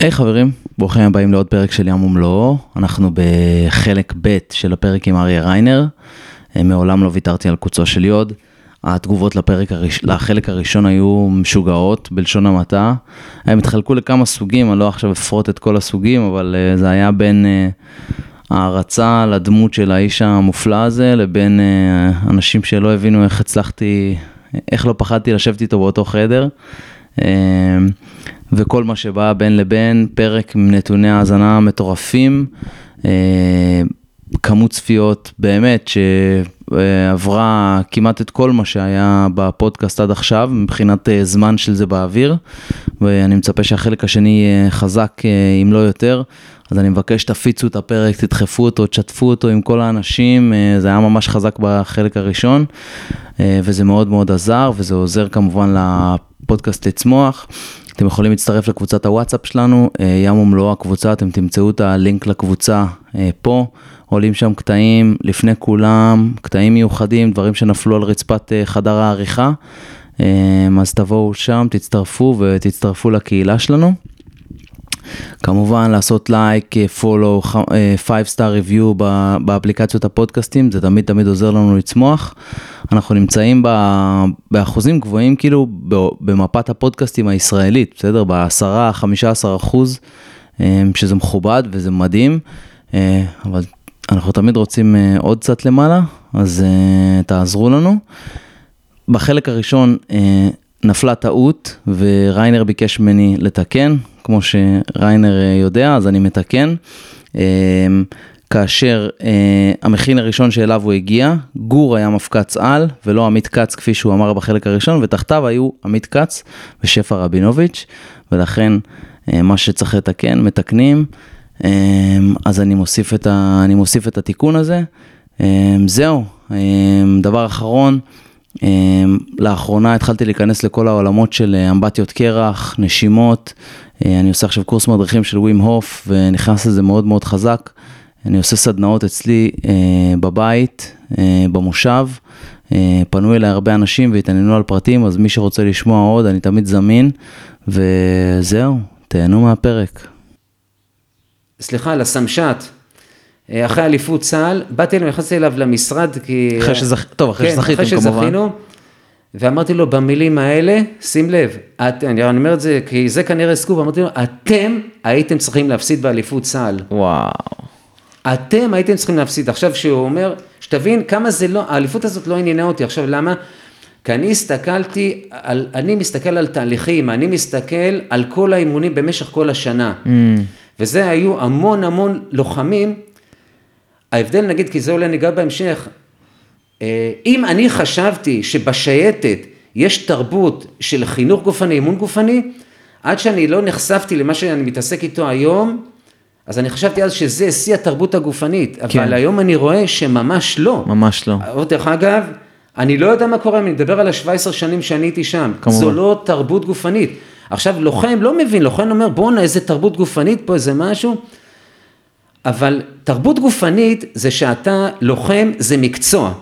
היי hey, חברים, ברוכים הבאים לעוד פרק של ים ומלואו. אנחנו בחלק ב' של הפרק עם אריה ריינר. אה, מעולם לא ויתרתי על קוצו של יוד. התגובות לפרק הראש... לחלק הראשון היו משוגעות, בלשון המעטה. הם התחלקו לכמה סוגים, אני לא עכשיו אפרוט את כל הסוגים, אבל uh, זה היה בין uh, הערצה לדמות של האיש המופלא הזה, לבין uh, אנשים שלא הבינו איך הצלחתי, איך לא פחדתי לשבת איתו באותו חדר. Uh, וכל מה שבא בין לבין, פרק עם נתוני האזנה מטורפים, אה, כמות צפיות באמת שעברה כמעט את כל מה שהיה בפודקאסט עד עכשיו, מבחינת אה, זמן של זה באוויר, ואני מצפה שהחלק השני יהיה חזק אה, אם לא יותר. אז אני מבקש שתפיצו את הפרק, תדחפו אותו, תשתפו אותו עם כל האנשים, זה היה ממש חזק בחלק הראשון, וזה מאוד מאוד עזר, וזה עוזר כמובן לפודקאסט לצמוח. אתם יכולים להצטרף לקבוצת הוואטסאפ שלנו, אה, ים ומלואו הקבוצה, אתם תמצאו את הלינק לקבוצה אה, פה, עולים שם קטעים לפני כולם, קטעים מיוחדים, דברים שנפלו על רצפת אה, חדר העריכה, אז תבואו שם, תצטרפו ותצטרפו לקהילה שלנו. כמובן לעשות לייק, פולו, 5 star review באפליקציות הפודקאסטים, זה תמיד תמיד עוזר לנו לצמוח. אנחנו נמצאים באחוזים גבוהים כאילו במפת הפודקאסטים הישראלית, בסדר? ב-10-15 אחוז, אה, שזה מכובד וזה מדהים, אה, אבל אנחנו תמיד רוצים אה, עוד קצת למעלה, אז תעזרו לנו. בחלק הראשון נפלה טעות וריינר ביקש ממני לתקן, כמו שריינר יודע, אז אני מתקן. כאשר אה, המכין הראשון שאליו הוא הגיע, גור היה מפקץ על ולא עמית כץ כפי שהוא אמר בחלק הראשון, ותחתיו היו עמית כץ ושפע רבינוביץ', ולכן אה, מה שצריך לתקן, מתקנים, אה, אז אני מוסיף, ה, אני מוסיף את התיקון הזה. אה, זהו, אה, דבר אחרון, לאחרונה התחלתי להיכנס לכל העולמות של אה, אמבטיות קרח, נשימות, uh, אני עושה עכשיו קורס מדריכים של ווים הוף ונכנס לזה מאוד מאוד חזק. אני עושה סדנאות אצלי אה, בבית, אה, במושב. אה, פנו אליי הרבה אנשים והתעניינו על פרטים, אז מי שרוצה לשמוע עוד, אני תמיד זמין. וזהו, תהנו מהפרק. סליחה, על הסמש"ט. אה, אחרי אליפות צה"ל, באתי אליו, נכנסתי אליו למשרד, כי... אחרי שזכ... טוב, אחרי כן, שזכיתם אחרי כמובן. שזכינו, ואמרתי לו, במילים האלה, שים לב, את, אני אומר את זה, כי זה כנראה סקופ, אמרתי לו, אתם הייתם צריכים להפסיד באליפות צה"ל. וואו. אתם הייתם צריכים להפסיד. עכשיו שהוא אומר, שתבין כמה זה לא, האליפות הזאת לא עניינה אותי. עכשיו למה? כי אני הסתכלתי, על, אני מסתכל על תהליכים, אני מסתכל על כל האימונים במשך כל השנה. Mm. וזה היו המון המון לוחמים. ההבדל נגיד, כי זה אולי ניגע בהמשך, אה, אם אני חשבתי שבשייטת יש תרבות של חינוך גופני, אימון גופני, עד שאני לא נחשפתי למה שאני מתעסק איתו היום, אז אני חשבתי אז שזה שיא התרבות הגופנית, כן. אבל היום אני רואה שממש לא. ממש לא. דרך אגב, אני לא יודע מה קורה, אני מדבר על ה-17 שנים שאני הייתי שם. כמובן. זו לא תרבות גופנית. עכשיו, לוחם לא מבין, לוחם אומר, בואנה, איזה תרבות גופנית פה, איזה משהו. אבל תרבות גופנית זה שאתה לוחם, זה מקצוע.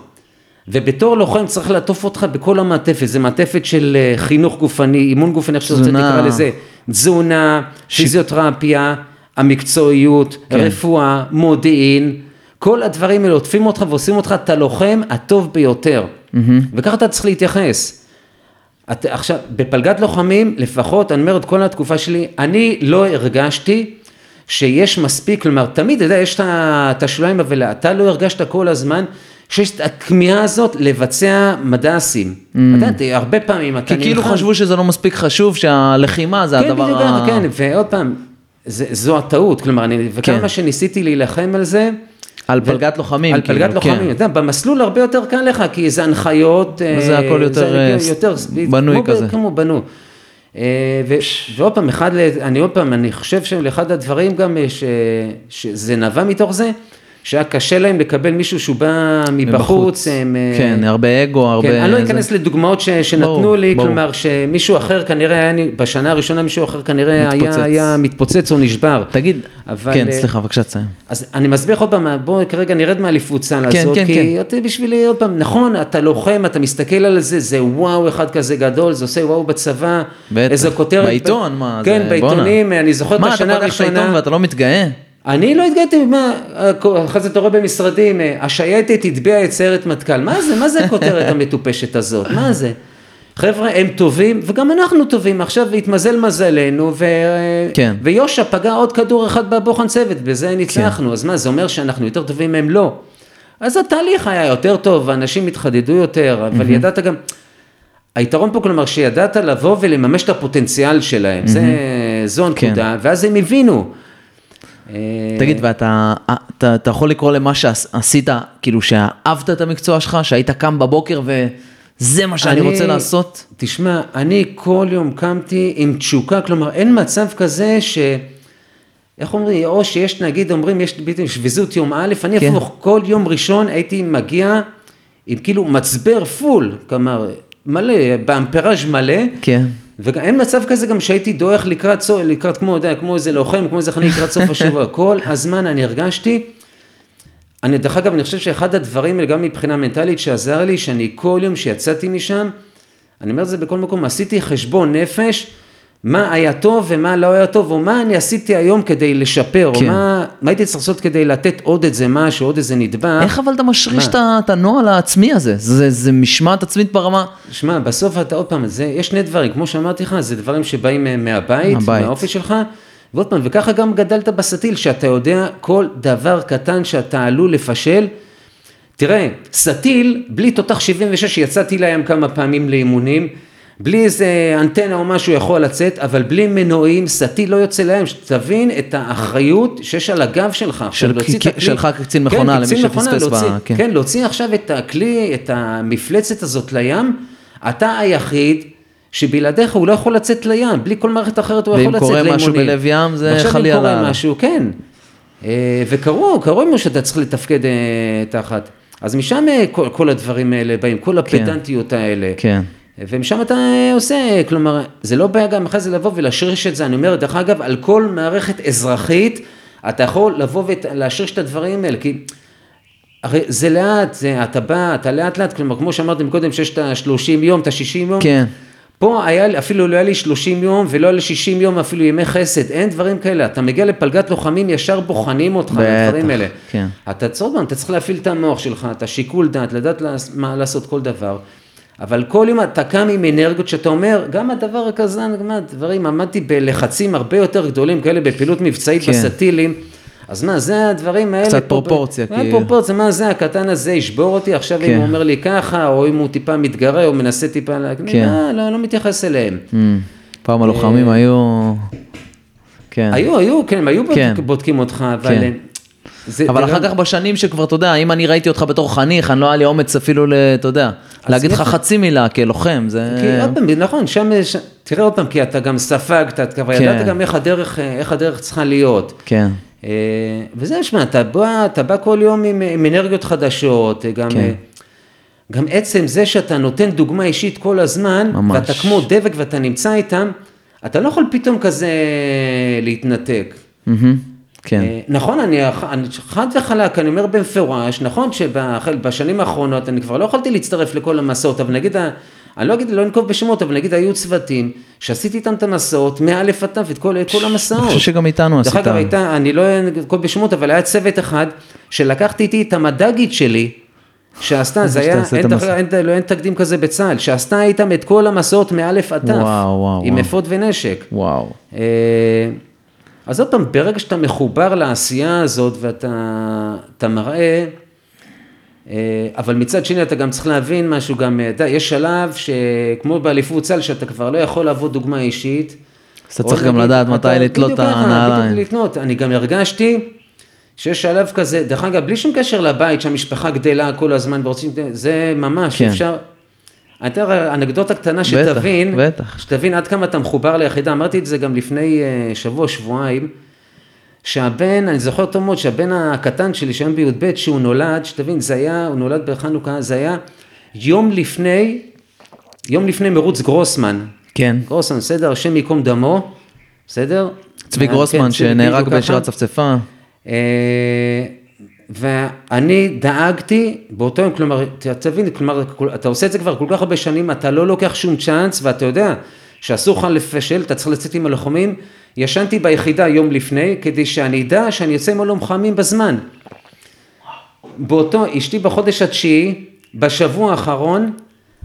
ובתור לוחם צריך לעטוף אותך בכל המעטפת, זה מעטפת של אה, חינוך גופני, אימון גופני, איך שאתה רוצה לקרוא לזה, תזונה, ש... פיזיותרפיה. המקצועיות, כן. רפואה, מודיעין, כל הדברים האלה עוטפים אותך ועושים אותך את הלוחם הטוב ביותר. Mm-hmm. וככה אתה צריך להתייחס. את, עכשיו, בפלגת לוחמים, לפחות, אני אומר את כל התקופה שלי, אני לא הרגשתי שיש מספיק, כלומר, תמיד, אתה יודע, יש את השוליים, אבל אתה לא הרגשת כל הזמן שיש את הכמיהה הזאת לבצע מדסים. Mm. אתה יודע, הרבה פעמים אתה נלחם. כי כאילו חשבו שזה לא מספיק חשוב, שהלחימה זה כן, הדבר ה... כן, ועוד פעם, זה, זו הטעות, כלומר, אני, וכמה כן. שניסיתי להילחם על זה. על פלגת לוחמים. על כאילו, פלגת לוחמים, כן. אתה יודע, במסלול הרבה יותר קל לך, כי זה הנחיות. זה הכל יותר, זה, יותר בנוי כמו, כזה. כמו בנו. אה, ו, ועוד פעם, אחד, אני עוד פעם, אני חושב שלאחד הדברים גם, ש, שזה נבע מתוך זה, שהיה קשה להם לקבל מישהו שהוא בא מבחוץ. הם, אה, כן, הרבה אגו, הרבה... כן, אני לא. אכנס לדוגמאות ש, שנתנו ברור, לי, ברור. כלומר שמישהו אחר כנראה, היה, בשנה הראשונה מישהו אחר כנראה מתפוצץ. היה, היה מתפוצץ או נשבר. תגיד, אבל, כן, אה, סליחה, בבקשה תסיים. אז אני מסביר לך עוד פעם, בואו כרגע נרד מהאליפות סל כן, הזאת, כן, כי כן. בשבילי עוד פעם, נכון, אתה לוחם, אתה מסתכל על זה, זה וואו אחד כזה גדול, זה עושה וואו בצבא, בטח. איזו כותרת. בעיתון, מה, כן, זה-. בעיתונים, אני זוכר מה, אתה פותח את העיתון הראשונה, ואתה לא מתגאה? אני לא התגאיתי, מה, אחרי זה אתה רואה במשרדים, אה, השייטת הטביעה את סיירת מטכ"ל, מה זה, מה זה הכותרת המטופשת הזאת, מה זה? חבר'ה, הם טובים, וגם אנחנו טובים, עכשיו התמזל מזלנו, ו... כן. ויושע פגע עוד כדור אחד בבוחן צוות, בזה ניצחנו, אז מה, זה אומר שאנחנו יותר טובים מהם? לא. אז התהליך היה יותר טוב, ואנשים התחדדו יותר, אבל ידעת גם, היתרון פה כלומר שידעת לבוא ולממש את הפוטנציאל שלהם, זה, זו כן. הנקודה, ואז הם הבינו. אה, תגיד, ואתה אתה, אתה יכול לקרוא למה שעשית, כאילו שאהבת את המקצוע שלך, שהיית קם בבוקר וזה מה שאני אני- רוצה לעשות? תשמע, אני כל יום קמתי עם תשוקה, כלומר אין מצב כזה ש... איך אומרים, או שיש נגיד אומרים יש בדיוק שביזות יום א', אני כן. הפוך, כל יום ראשון הייתי מגיע עם כאילו מצבר פול, כלומר מלא, באמפראז' מלא, כן. ואין מצב כזה גם שהייתי דועך לקראת, סוף- לקראת כמו, יודע, כמו איזה לוחם, כמו איזה חני לקראת סוף השבוע, כל הזמן אני הרגשתי, אני דרך אגב, אני חושב שאחד הדברים, גם מבחינה מנטלית, שעזר לי, שאני כל יום שיצאתי משם, אני אומר את זה בכל מקום, עשיתי חשבון נפש, מה היה טוב ומה לא היה טוב, או מה אני עשיתי היום כדי לשפר, כן. או מה, מה הייתי צריך לעשות כדי לתת עוד איזה משהו, עוד איזה נדבך. איך אבל אתה משריש? את הנוהל העצמי הזה? זה, זה משמעת עצמית ברמה... שמע, בסוף אתה עוד פעם, זה, יש שני דברים, כמו שאמרתי לך, זה דברים שבאים מהבית, מהבית. מהאופי שלך, ועוד פעם, וככה גם גדלת בסטיל, שאתה יודע כל דבר קטן שאתה עלול לפשל. תראה, סטיל, בלי תותח 76 שיצאתי לים כמה פעמים לאימונים, בלי איזה אנטנה או משהו יכול לצאת, אבל בלי מנועים, סטיל לא יוצא לים, שתבין את האחריות שיש על הגב שלך. עכשיו, של- להוציא את כ- הכלי- שלך כקצין מכונה, כן, למי שפספס ב- כן. כן, להוציא עכשיו את הכלי, את המפלצת הזאת לים, אתה היחיד שבלעדיך הוא לא יכול לצאת לים, בלי כל מערכת אחרת הוא ואם יכול לצאת קורה לאימונים. משהו בלב ים, זה חלילה אם קורה. משהו, כן. אה, וקרו, קרו אימו שאתה צריך לתפקד אה, תחת. אז משם אה, כל, כל הדברים האלה באים, כל הפדנטיות האלה. כן. ומשם אתה אה, עושה, כלומר, זה לא בעיה גם אחרי זה לבוא ולהשריש את זה, אני אומר, דרך אגב, על כל מערכת אזרחית, אתה יכול לבוא ולהשריש את הדברים האלה, כי הרי זה לאט, זה, אתה בא, אתה לאט לאט, כלומר, כמו שאמרתם קודם, שיש את ה-30 יום, את ה-60 יום, כן. פה היה, אפילו לא היה לי 30 יום, ולא היה לי 60 יום אפילו ימי חסד, אין דברים כאלה, אתה מגיע לפלגת לוחמים, ישר בוחנים אותך, הדברים האלה. כן. אתה עוד פעם, אתה צריך להפעיל את המוח שלך, את השיקול דעת, לדעת מה לעשות כל דבר. אבל כל יום אתה קם עם אנרגיות שאתה אומר, גם הדבר הקזן, גם הדברים, עמדתי בלחצים הרבה יותר גדולים כאלה בפעילות מבצעית כן. בסטילים. אז מה, זה הדברים האלה. קצת פה- פרופורציה, מה כאילו. פרופורציה, מה זה, הקטן הזה ישבור אותי, עכשיו אם כן. הוא אומר לי ככה, או אם הוא טיפה מתגרה, או מנסה טיפה, לה- כן. לא, לא, לא מתייחס אליהם. Mm. פעם הלוחמים היו... כן. היו, היו, כן, הם היו כן. בודק- בודקים אותך, אבל... כן. זה- אבל זה אחר גם- כך בשנים שכבר, אתה יודע, אם אני ראיתי אותך בתור חניך, אני לא היה לי אומץ אפילו, אתה יודע, להגיד לך חצי מילה כלוחם, זה... כי עוד פעם, נכון, שם, ש- תראה עוד פעם, כי אתה גם ספגת, אתה כבר כן. ידעת גם איך הדרך, אה, איך הדרך צריכה להיות. כן. אה, וזה, שמע, אתה בא, אתה בא כל יום עם, עם אנרגיות חדשות, אה, גם, כן. גם עצם זה שאתה נותן דוגמה אישית כל הזמן, ממש. ואתה כמו דבק ואתה נמצא איתם, אתה לא יכול פתאום כזה להתנתק. מהמם. כן. אה, נכון, אני, חד וחלק, אני אומר במפורש, נכון שבשנים האחרונות אני כבר לא יכולתי להצטרף לכל המסעות, אבל נגיד, אני לא אגיד, לא אנקוב בשמות, אבל נגיד היו צוותים שעשיתי איתם את המסעות, מא' עד ת', את כל, המסעות. אני חושב שגם איתנו דרך עשית. אגב, הייתה, אני לא אנקוב בשמות, אבל היה צוות אחד, שלקחתי איתי את המד"גית שלי, שעשתה, זה היה, שתעשה את אין, המסע. אין, אין, לא, אין תקדים כזה בצה"ל, שעשתה איתם את כל המסעות מא' עד ת', וואו, וואו, עם. אפוד ונשק. וואו. אה, אז עוד פעם, ברגע שאתה מחובר לעשייה הזאת ואתה אתה מראה, אה, אבל מצד שני אתה גם צריך להבין משהו, גם, אה, אתה יש שלב שכמו באליפות צה"ל, שאתה כבר לא יכול להוות דוגמה אישית. אז אתה צריך גם לדעת מתי לתלות את הנעליים. בדיוק לתלות. אני גם הרגשתי שיש שלב כזה, דרך אגב, בלי שום קשר לבית, שהמשפחה גדלה כל הזמן ורוצים, זה ממש, כן. אפשר... אני אתן לך אנקדוטה קטנה שתבין, בטח. שתבין עד כמה אתה מחובר ליחידה, אמרתי את זה גם לפני אה, שבוע, שבועיים, שהבן, אני זוכר טוב מאוד שהבן הקטן שלי, שהיום בי"ב, שהוא נולד, שתבין, זה היה, הוא נולד בחנוכה, זה היה יום לפני, יום לפני מרוץ גרוסמן. כן. גרוסמן, בסדר, השם ייקום דמו, בסדר? צבי כן, גרוסמן צבי, שנהרג ככה. צפצפה. אה, ואני דאגתי באותו יום, כלומר, תבין, כלומר, אתה עושה את זה כבר כל כך הרבה שנים, אתה לא לוקח שום צ'אנס, ואתה יודע שאסור לך לפשל, אתה צריך לצאת עם הלוחמים. ישנתי ביחידה יום לפני, כדי שאני אדע שאני יוצא עם הלוחמים בזמן. באותו, אשתי בחודש התשיעי, בשבוע האחרון,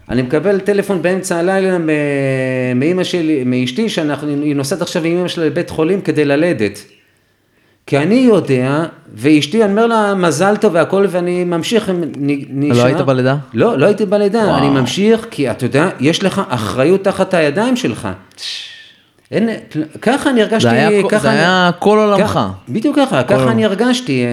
אני מקבל טלפון באמצע הלילה מאימא שלי, מאשתי, שהיא נוסעת עכשיו עם אמא שלה לבית חולים כדי ללדת. כי אני יודע, ואשתי, אני אומר לה מזל טוב והכל, ואני ממשיך, נשאר. היית בלידה? לא, לא הייתי בלידה, וואו. אני ממשיך, כי אתה יודע, יש לך אחריות תחת הידיים שלך. אין, ככה אני הרגשתי, זה היה ככה זה אני- היה כל עולמך. בדיוק ככה, ככה אני הרגשתי אה,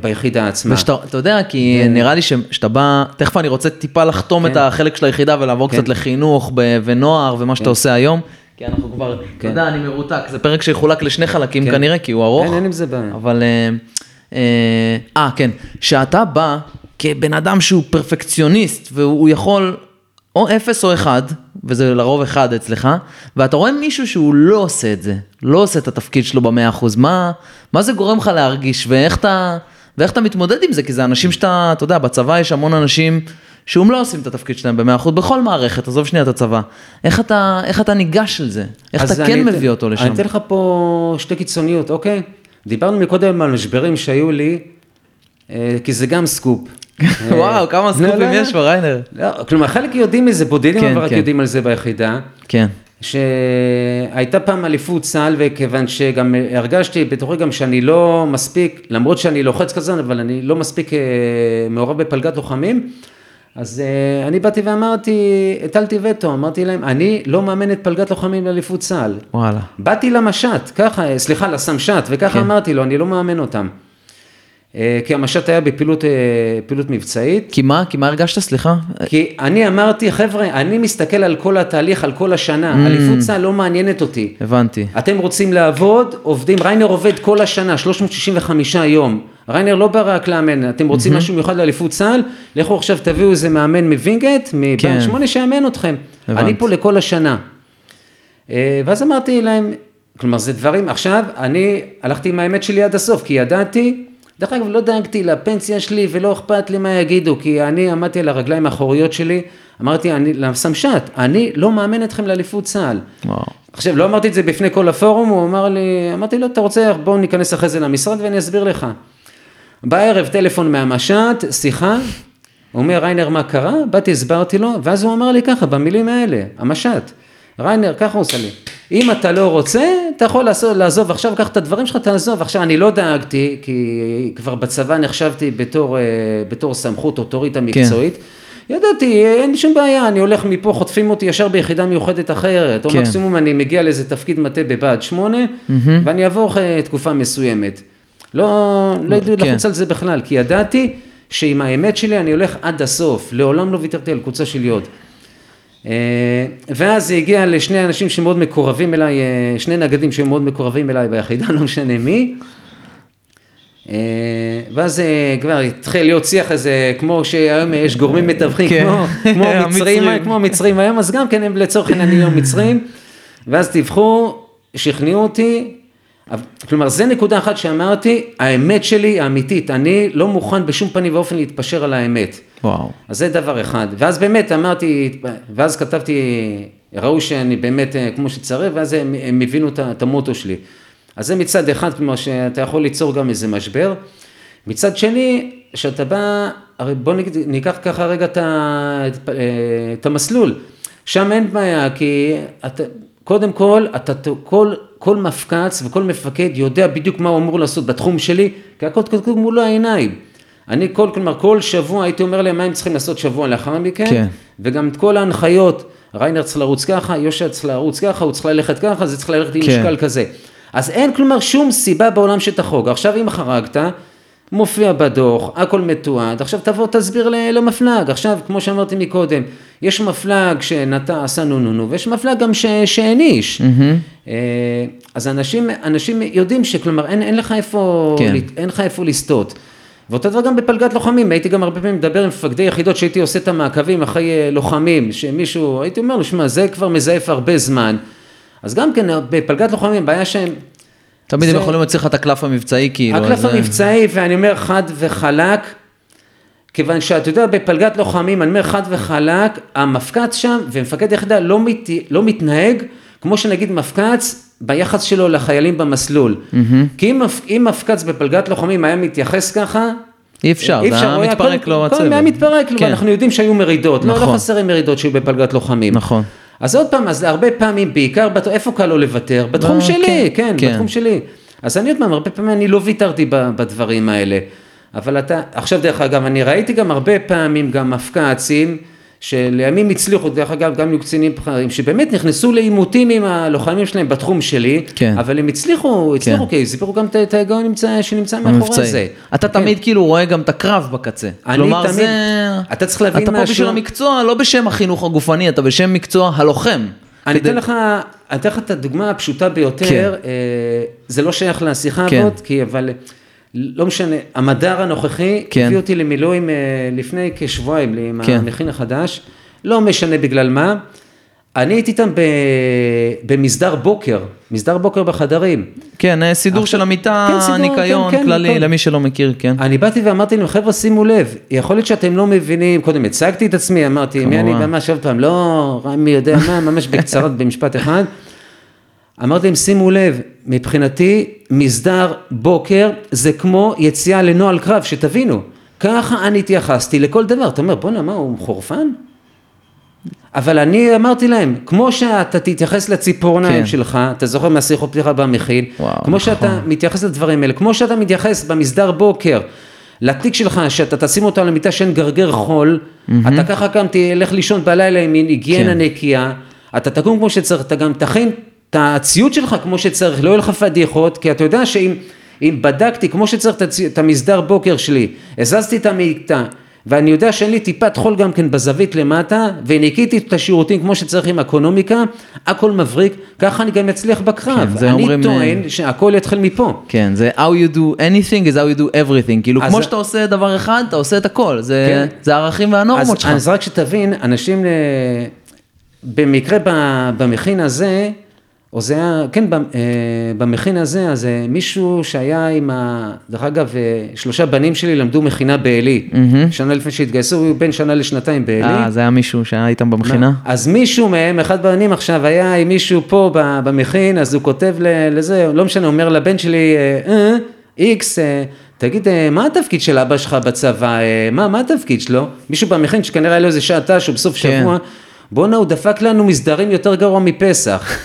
ביחידה עצמה. ושאתה, אתה יודע, כי נראה לי שאתה בא, תכף אני רוצה טיפה לחתום את כן. החלק של היחידה ולעבור כן. קצת לחינוך ונוער ומה שאתה עושה היום. כי אנחנו כבר, אתה כן. יודע, אני מרותק, זה פרק שיחולק לשני חלקים כן. כנראה, כי הוא ארוך. אין, אין עם זה בעיה. אבל, אה, אה, אה, כן, שאתה בא כבן אדם שהוא פרפקציוניסט, והוא יכול או אפס או אחד, וזה לרוב אחד אצלך, ואתה רואה מישהו שהוא לא עושה את זה, לא עושה את התפקיד שלו במאה אחוז, מה, מה זה גורם לך להרגיש, ואיך אתה, ואיך אתה מתמודד עם זה, כי זה אנשים שאתה, אתה יודע, בצבא יש המון אנשים שהם לא עושים את התפקיד שלהם במאה אחוז, בכל מערכת, עזוב שנייה את הצבא. איך אתה, איך אתה ניגש לזה? איך אתה כן מביא אותו לשם? אני אתן לך פה שתי קיצוניות, אוקיי? דיברנו מקודם על משברים שהיו לי, אה, כי זה גם סקופ. אה, וואו, כמה לא, סקופים לא, יש פה, ריינר. לא, כלומר, חלק יודעים מזה, בודדים כן, אבל רק כן. יודעים על זה ביחידה. כן. שהייתה פעם אליפות צה"ל וכיוון שגם הרגשתי בתוכי גם שאני לא מספיק, למרות שאני לוחץ כזה, אבל אני לא מספיק אה, מעורב בפלגת לוחמים, אז אה, אני באתי ואמרתי, הטלתי וטו, אמרתי להם, אני לא מאמן את פלגת לוחמים לאליפות צה"ל. וואלה. באתי למש"ט, ככה, אה, סליחה, לסמש"ט, וככה כן. אמרתי לו, אני לא מאמן אותם. אה, כי המש"ט היה בפעילות פעילות מבצעית. כי מה? כי מה הרגשת? סליחה? כי אני אמרתי, חבר'ה, אני מסתכל על כל התהליך, על כל השנה, Mm. אליפות צה"ל לא מעניינת אותי. הבנתי. אתם רוצים לעבוד, עובדים, ריינר עובד כל השנה, 365 יום. ריינר לא בא רק לאמן, אתם רוצים משהו מיוחד לאליפות צה"ל, לכו עכשיו תביאו איזה מאמן מווינגייט, כן. מבנק שמונה שיאמן אתכם. אני פה לכל השנה. אה, ואז אמרתי להם, כלומר זה דברים, עכשיו אני הלכתי עם האמת שלי עד הסוף, כי ידעתי, דרך אגב לא דאגתי לפנסיה שלי ולא אכפת לי מה יגידו, כי אני עמדתי על הרגליים האחוריות שלי, אמרתי אני, לסמש"ט, אני לא מאמן אתכם לאליפות צה"ל. וואו. עכשיו, לא אמרתי את זה בפני כל הפורום, הוא אמר לי, אמרתי לו, אתה רוצה, בואו ניכנס אחרי זה למשרד ואני אסביר לך. בערב טלפון מהמש"ט, שיחה, אומר, ריינר, מה קרה? באתי, הסברתי לו, ואז הוא אמר לי ככה, במילים האלה, המש"ט, ריינר, ככה הוא עושה לי, אם אתה לא רוצה, אתה יכול לעזוב, לעזוב עכשיו, קח את הדברים שלך, תעזוב. עכשיו, אני לא דאגתי, כי כבר בצבא נחשבתי בתור, אה, בתור סמכות אוטוריטה מקצועית. ידעתי, אין שום בעיה, אני הולך מפה, חוטפים אותי ישר ביחידה מיוחדת אחרת, או כן. מקסימום אני מגיע לאיזה תפקיד מטה בבה"ד 8, ואני אעבור אה, תקופה מסוימת. לא, לא ידעו כן. לחוץ על זה בכלל, כי ידעתי שעם האמת שלי אני הולך עד הסוף, לעולם לא ויתרתי על קבוצה של יוד. אה, ואז זה הגיע לשני אנשים שמאוד מקורבים אליי, אה, שני נגדים שהיו מאוד מקורבים אליי ביחידה, לא משנה מי. אה, ואז כבר התחיל להיות שיח איזה, כמו שהיום יש גורמים מתווכים, כן. כמו, כמו המצרים. כמו המצרים היום, אז גם כן הם לצורך העניין נהיו מצרים, ואז טיווחו, שכנעו אותי, כלומר זה נקודה אחת שאמרתי, האמת שלי האמיתית, אני לא מוכן בשום פנים ואופן להתפשר על האמת. וואו. אז זה דבר אחד. ואז באמת אמרתי, ואז כתבתי, ראו שאני באמת אה, כמו שצריך, ואז הם, הם הבינו את המוטו שלי. אז זה מצד אחד, כלומר שאתה יכול ליצור גם איזה משבר. מצד שני, שאתה בא, הרי בוא נגיד, ניקח ככה רגע את, את, אה, את המסלול. שם אין בעיה, כי אתה, קודם כל, אתה, כל, כל מפקץ וכל מפקד יודע בדיוק מה הוא אמור לעשות בתחום שלי, כי הכל כתוב מולו העיניים. אני כל, כלומר, כל שבוע הייתי אומר להם מה הם צריכים לעשות שבוע לאחר מכן, כן. וגם את כל ההנחיות, ריינר צריך לרוץ ככה, יושר צריך לרוץ ככה, הוא צריך ללכת ככה, זה צריך ללכת עם כן. משקל כזה. אז אין כלומר שום סיבה בעולם שתחרוג. עכשיו אם חרגת, מופיע בדוח, הכל מתועד, עכשיו תבוא תסביר למפלג, עכשיו כמו שאמרתי מקודם, יש מפלג שנטע עשה נו נו נו, ויש מפלג גם שהעניש. אה, אז אנשים, אנשים יודעים שכלומר אין, אין לך איפה, כן. אין לך איפה לסטות. ואותו דבר גם בפלגת לוחמים, הייתי גם הרבה פעמים מדבר עם מפקדי יחידות שהייתי עושה את המעקבים אחרי אה, לוחמים, שמישהו, הייתי אומר לו, שמע, זה כבר מזייף הרבה זמן. אז גם כן, בפלגת לוחמים, בעיה שהם... תמיד זה- הם יכולים להוציא לך את הקלף המבצעי, כאילו. הקלף זה- המבצעי, ואני אומר חד וחלק, כיוון שאתה יודע, בפלגת לוחמים, אני אומר חד וחלק, המפקץ שם ומפקד יחידה לא, מת, לא מתנהג כמו שנגיד מפקץ ביחס שלו לחיילים במסלול. כי אם, אם מפקץ בפלגת לוחמים היה מתייחס ככה, אי אפשר, אי זה אפשר, היה הוא היה מתפרק כל- לו כל הצוות. הזמן היה מתפרק כן. ואנחנו יודעים שהיו מרידות, לא, לא נכון. חסרים מרידות שהיו בפלגת לוחמים. נכון. אז עוד פעם, אז הרבה פעמים, בעיקר, בת- איפה קל לו לוותר? בתחום ב- שלי, כן, כן, כן. בתחום שלי. אז אני עוד פעם, הרבה פעמים אני לא ויתרתי בדברים האלה. אבל אתה, עכשיו דרך אגב, אני ראיתי גם הרבה פעמים גם מפק"צים, שלימים הצליחו, דרך אגב, גם היו קצינים בכירים, שבאמת נכנסו לעימותים עם הלוחמים שלהם בתחום שלי, כן. אבל הם הצליחו, הצליחו, כן. כי הסבירו גם את- ההיגיון נמצא- שנמצא מאחורי. זה. אתה כן. תמיד כאילו רואה גם את הקרב בקצה. אני כלומר, תמיד- זה... אתה צריך להבין אתה פה משהו. בשביל המקצוע, לא בשם החינוך הגופני, אתה בשם מקצוע הלוחם. אני אתן לך, אני אתן לך את הדוגמה הפשוטה ביותר, כן. אה, זה לא שייך לשיחה כן. הזאת, כי אבל לא משנה, המדר הנוכחי כן. הביא אותי למילואים אה, לפני כשבועיים, עם כן. המכין החדש, לא משנה בגלל מה, אני הייתי איתם במסדר בוקר, מסדר בוקר בחדרים. כן, אה, סידור של המיטה, כן, סידור, ניקיון כן, כן, כללי, כן. למי שלא מכיר, כן. אני באתי ואמרתי להם, חבר'ה, שימו לב, יכול להיות שאתם לא מבינים, קודם הצגתי את עצמי, אמרתי, מי אני כמובן. ממש עוד פעם, לא, מי יודע מה, ממש בקצרה, במשפט אחד. אמרתי להם, שימו לב, מבחינתי, מסדר בוקר זה כמו יציאה לנוהל קרב, שתבינו, ככה אני התייחסתי לכל דבר. אתה אומר, בואנה, מה, הוא חורפן? אבל אני אמרתי להם, כמו שאתה תתייחס לציפורניים כן. שלך, אתה זוכר מהשיחות פתיחה וואו, כמו נכון. שאתה מתייחס לדברים האלה, כמו שאתה מתייחס במסדר בוקר, לתיק שלך, שאתה תשים אותו על המיטה שאין גרגר חול, אתה ככה גם תלך לישון בלילה עם היגיינה כן. נקייה, אתה תקום כמו שצריך, אתה גם תכין את הציוד שלך כמו שצריך, לא יהיו לך פדיחות, כי אתה יודע שאם אם בדקתי כמו שצריך את המסדר בוקר שלי, הזזתי את המיטה, ואני יודע שאין לי טיפת חול גם כן בזווית למטה, וניקיתי את השירותים כמו שצריך עם אקונומיקה, הכל מבריק, ככה אני גם אצליח בקרב. כן, אני אומרים, טוען אה, שהכל יתחיל מפה. כן, זה how you do anything is how you do everything. כאילו, כמו שאתה עושה דבר אחד, אתה עושה את הכל. זה כן. זה הערכים והנורמות שלך. אז רק שתבין, אנשים, אה, במקרה במכין הזה, או זה היה, כן, אה, במכין הזה, אז אה, מישהו שהיה עם ה... דרך אגב, אה, שלושה בנים שלי למדו מכינה בעלי. שנה לפני שהתגייסו, הוא בין שנה לשנתיים בעלי. אה, זה היה מישהו שהיה איתם במכינה? אז מישהו מהם, אחד בנים עכשיו, היה עם מישהו פה במכין, אז הוא כותב לזה, לא משנה, אומר לבן שלי, אה, איקס, תגיד, מה התפקיד של אבא שלך בצבא? מה, מה התפקיד שלו? מישהו במכין שכנראה היה לו איזה שעתש או בסוף כן. שבוע, בואנה, הוא דפק לנו מסדרים יותר גרוע מפסח.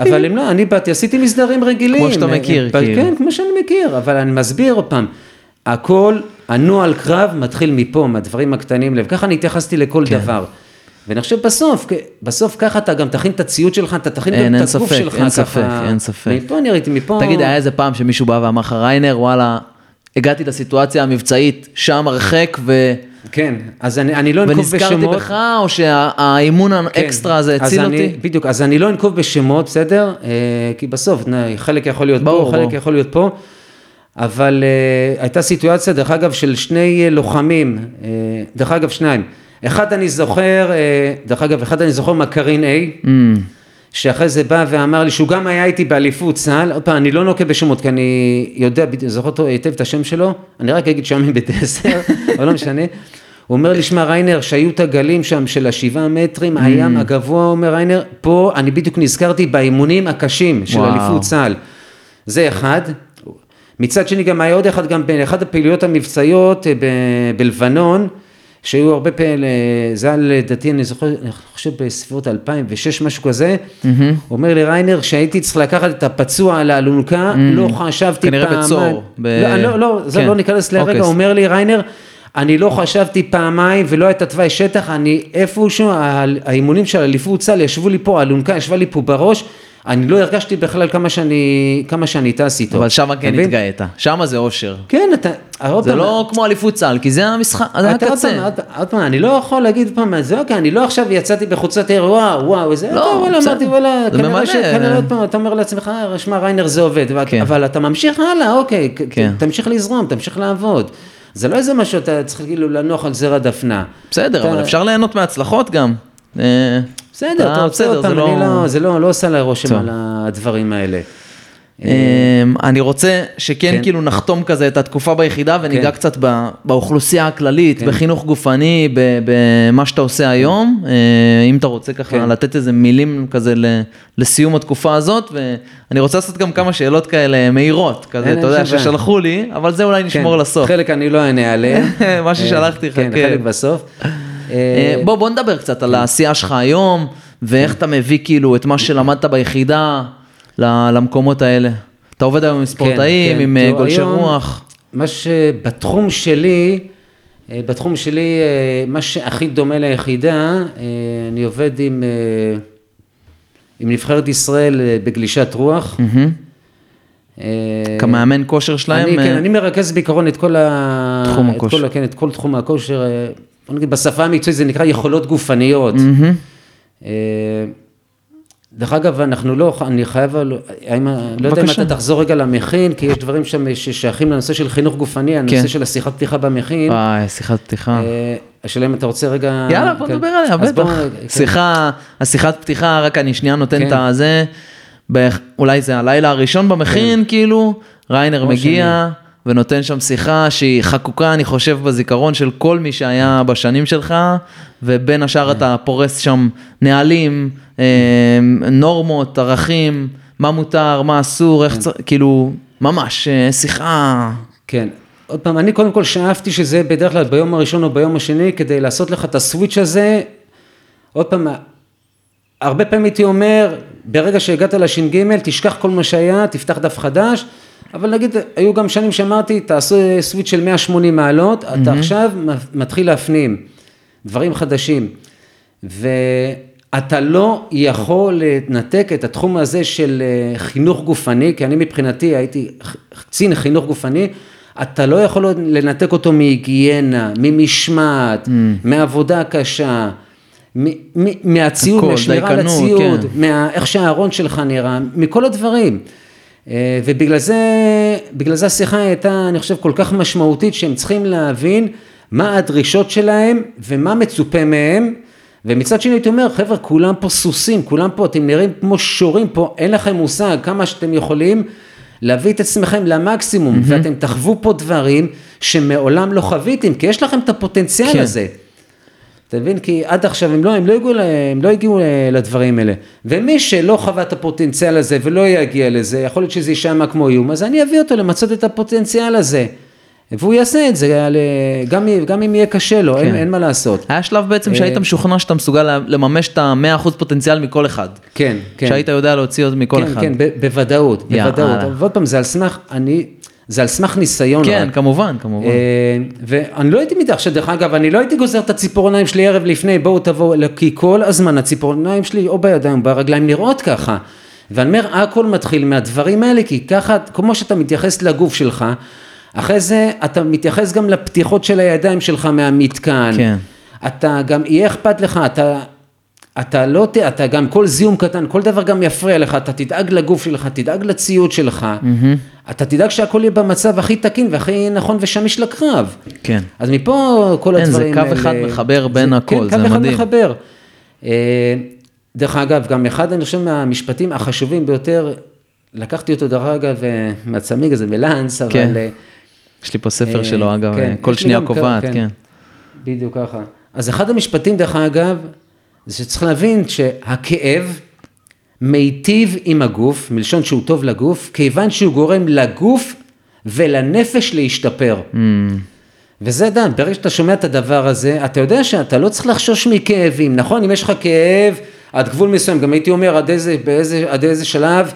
אבל אם לא, אני באתי, עשיתי מסדרים רגילים. כמו שאתה מכיר, כאילו. כן, כמו שאני מכיר, אבל אני מסביר עוד פעם, הכל, הנוהל קרב מתחיל מפה, מהדברים הקטנים לב, ככה אני התייחסתי לכל כן. דבר. ואני חושב בסוף, בסוף ככה אתה גם תכין את הציוד שלך, אתה תכין אין, גם אין את הגוף ספק, שלך אין ככה. ספק, אין ספק. מפה אני ראיתי, מפה... תגיד, היה איזה פעם שמישהו בא ואמר לך, ריינר, וואלה, הגעתי לסיטואציה המבצעית, שם הרחק, ו... כן, אז אני, אני לא אנקוב ונזכרתי בשמות. בך, או שהאימון כן. האקסטרה הזה הציל אני, אותי? בדיוק, אז אני לא אנקוב בשמות, בסדר? אה, כי בסוף, נה, חלק יכול להיות ברור, פה, חלק ברור. יכול להיות פה. אבל אה, הייתה סיטואציה, דרך אגב, של שני אה, לוחמים, אה, דרך אגב, שניים. אחד אני זוכר, אה, דרך אגב, אחד אני זוכר מהקרין A, Mm, שאחרי זה בא ואמר לי שהוא גם היה איתי באליפות צה"ל, עוד פעם, אני לא נוקב בשמות, כי אני יודע, זוכר אותו היטב את השם שלו, אני רק אגיד שם מבית עשר, אבל לא משנה. הוא אומר לי, שמע ריינר, שהיו את הגלים שם של השבעה מטרים, הים הגבוה, אומר ריינר, פה אני בדיוק נזכרתי באימונים הקשים של. אליפות צה"ל. זה אחד. מצד שני גם היה עוד אחד, גם באחת הפעילויות המבצעיות אה, בלבנון, שהיו הרבה פעמים, זה היה לדעתי, אני זוכר, אני חושב בסביבות 2006, משהו כזה, הוא אומר לי, ריינר, שהייתי צריך לקחת את הפצוע על האלונקה, לא חשבתי כנראה פעמיים. בצור, ב- לא, לא, לא, זה כן. לא ניכנס לרגע, אוקיי. אומר לי, ריינר, אני לא חשבתי פעמיים ולא הייתה תוואי שטח, אני איפשהו, האימונים של אליפות צה"ל ישבו לי פה, האלונקה ישבה לי פה בראש, אני לא הרגשתי בכלל כמה שאני, כמה שאני טס איתו. אבל שמה כן? התגאית, שמה זה אושר. כן, אתה, זה פעם, לא כמו אליפות צה"ל, כי זה המשחק, זה הקצה. עוד פעם, עוד פעם, אני לא יכול להגיד פעם, זה אוקיי, אני לא עכשיו יצאתי בחוצת העיר, וואו, וואו, זה, לא, אוקיי, וואלה, בסדר. אמרתי, וואלה, כנראה. כנראה עוד פעם, אתה אומר לעצמך, "אה, שמע, ריינר זה עובד, אבל- כן. אבל אתה ממשיך הלאה, אוקיי, כן. תמשיך לזרום, תמשיך לעבוד. זה לא איזה משהו, אתה צריך כאילו לנוח על זרע דפנה. בסדר, אתה- אבל אפשר ליהנות מהצלחות גם. אה, בסדר, אתה רוצה בסדר, זה לא- לא, זה לא, לא עושה לה רושם. על הדברים האלה. אמ, אני רוצה שכן כן. כאילו נחתום כזה את התקופה ביחידה וניגע כן. קצת באוכלוסייה הכללית, בחינוך גופני, במה שאתה עושה היום. אה, אם אתה רוצה ככה כן. לתת איזה מילים כזה לסיום התקופה הזאת, ואני רוצה לעשות גם כמה שאלות כאלה מהירות, כזה, אתה יודע. ששלחו לי, אבל זה אולי נשמור כן, לסוף. חלק אני לא אענה עליהם. מה ששלחתי לך, כן, כן. חלק בסוף. אה, אה, בוא, בוא נדבר קצת על העשייה שלך היום, ואיך אתה מביא כאילו את מה שלמדת ביחידה למקומות האלה. אתה עובד היום עם ספורטאים, כן, עם אה, גולשי רוח. מה שבתחום שלי, בתחום שלי, מה שהכי דומה ליחידה, אני עובד עם, עם נבחרת ישראל בגלישת רוח. כמאמן כושר שלהם. אני, כן, אני מרכז בעיקרון את כל, ה... תחום הכושר. כל, כן, את כל תחום הכושר, בוא נגיד בשפה המקצועית זה נקרא יכולות גופניות. מהמם. אה, דרך אגב, אנחנו לא, אני חייב, האם, לא יודע אם. אתה תחזור רגע למכין, כי יש דברים שם ששייכים לנושא של חינוך גופני, הנושא כן. של השיחת פתיחה במכין. וואי, שיחת פתיחה. אה, השאלה אם אתה רוצה רגע... יאללה, בוא כן. נדבר עליה, בטח. כן. שיחה, השיחת פתיחה, רק אני שנייה נותן כן. את הזה, אולי זה הלילה הראשון במכין, כאילו, ריינר מגיע ונותן שם שיחה שהיא חקוקה, אני חושב, בזיכרון של כל מי שהיה בשנים שלך, ובין השאר אתה פורס שם נהלים, אה, נורמות, ערכים, מה מותר, מה אסור, איך צריך, כאילו, ממש, אה, שיחה. כן. עוד פעם, אני קודם כל שאפתי שזה בדרך כלל ביום הראשון או ביום השני, כדי לעשות לך את הסוויץ' הזה. עוד פעם, הרבה פעמים הייתי אומר, ברגע שהגעת לש"ג, תשכח כל מה שהיה, תפתח דף חדש, אבל נגיד, היו גם שנים שאמרתי, תעשו סוויץ' של 180 מעלות, אתה עכשיו מתחיל להפנים דברים חדשים. ואתה לא יכול לנתק את התחום הזה של אה, חינוך גופני, כי אני מבחינתי הייתי קצין חינוך גופני, אתה לא יכול לנתק אותו מהיגיינה, ממשמעת, מעבודה קשה, מ- מ- מהציוד, הכל, משמירה על הציוד, כן. מה, איך שהארון שלך נראה, מכל הדברים. אה, ובגלל זה, בגלל זה השיחה הייתה, אני חושב, כל כך משמעותית, שהם צריכים להבין מה הדרישות שלהם ומה מצופה מהם. ומצד שני הייתי אומר, חבר'ה, כולם פה סוסים, כולם פה, אתם נראים כמו שורים פה, אין לכם מושג כמה שאתם יכולים להביא את עצמכם למקסימום, mm-hmm. ואתם תחוו פה דברים שמעולם לא חוויתם, כי יש לכם את הפוטנציאל כן. הזה. אתה מבין? כי עד עכשיו הם לא, הם לא הגיעו, הם לא הגיעו אה, לדברים האלה. ומי שלא חווה את הפוטנציאל הזה ולא יגיע לזה, יכול להיות שזה יישמע כמו איום, אז אני אביא אותו למצות את הפוטנציאל הזה. והוא יעשה את זה, על- גם, גם אם יהיה קשה לו, אין, כן. אין מה לעשות. היה שלב בעצם שהיית משוכנע שאתה מסוגל לממש את ה-100% פוטנציאל מכל אחד. כן, כן. שהיית יודע להוציא עוד מכל כן, אחד. כן, ב- בוודאות. בוודאות. ועוד פעם, זה על סמך, אני, זה על סמך ניסיון. כן, רק. כמובן, כמובן. אה, ואני לא הייתי מתח, שדרך אגב, אני לא הייתי גוזר את הציפורניים שלי ערב לפני, בואו תבואו, אלא כי כל הזמן הציפורניים שלי או בידיים או ברגליים נראות ככה. ואני אומר, הכל מתחיל מהדברים האלה, כי ככה, כמו שאתה מתייחס לגוף שלך, אחרי זה אתה מתייחס גם לפתיחות של הידיים שלך מהמתקן. כן. אתה גם, יהיה אכפת לך, אתה... אתה לא, אתה גם כל זיהום קטן, כל דבר גם יפריע לך, אתה תדאג לגוף שלך, תדאג לציוד שלך, אתה תדאג שהכל יהיה במצב הכי תקין והכי נכון ושמיש לקרב. כן. אז מפה כל אין, זה הדברים קו האלה. אחד מחבר בין זה, הכל, כן, זה קו אחד מדהים. מחבר. אה, דרך אגב, גם אחד, אני חושב, מהמשפטים החשובים ביותר, לקחתי אותו דרך אגב אה, מהצמיג הזה בלאנס, אבל... כן. אה, יש לי פה ספר שלו, אגב, כן, כל שנייה קובעת, כן. בדיוק ככה. אז אחד המשפטים, דרך אגב, זה שצריך להבין שהכאב מיטיב עם הגוף, מלשון שהוא טוב לגוף, כיוון שהוא גורם לגוף ולנפש להשתפר. Mm, וזה דן, ברגע שאתה שומע את הדבר הזה, אתה יודע שאתה לא צריך לחשוש מכאבים, נכון? אם יש לך כאב עד גבול מסוים, גם הייתי אומר עד איזה, באיזה, עד איזה שלב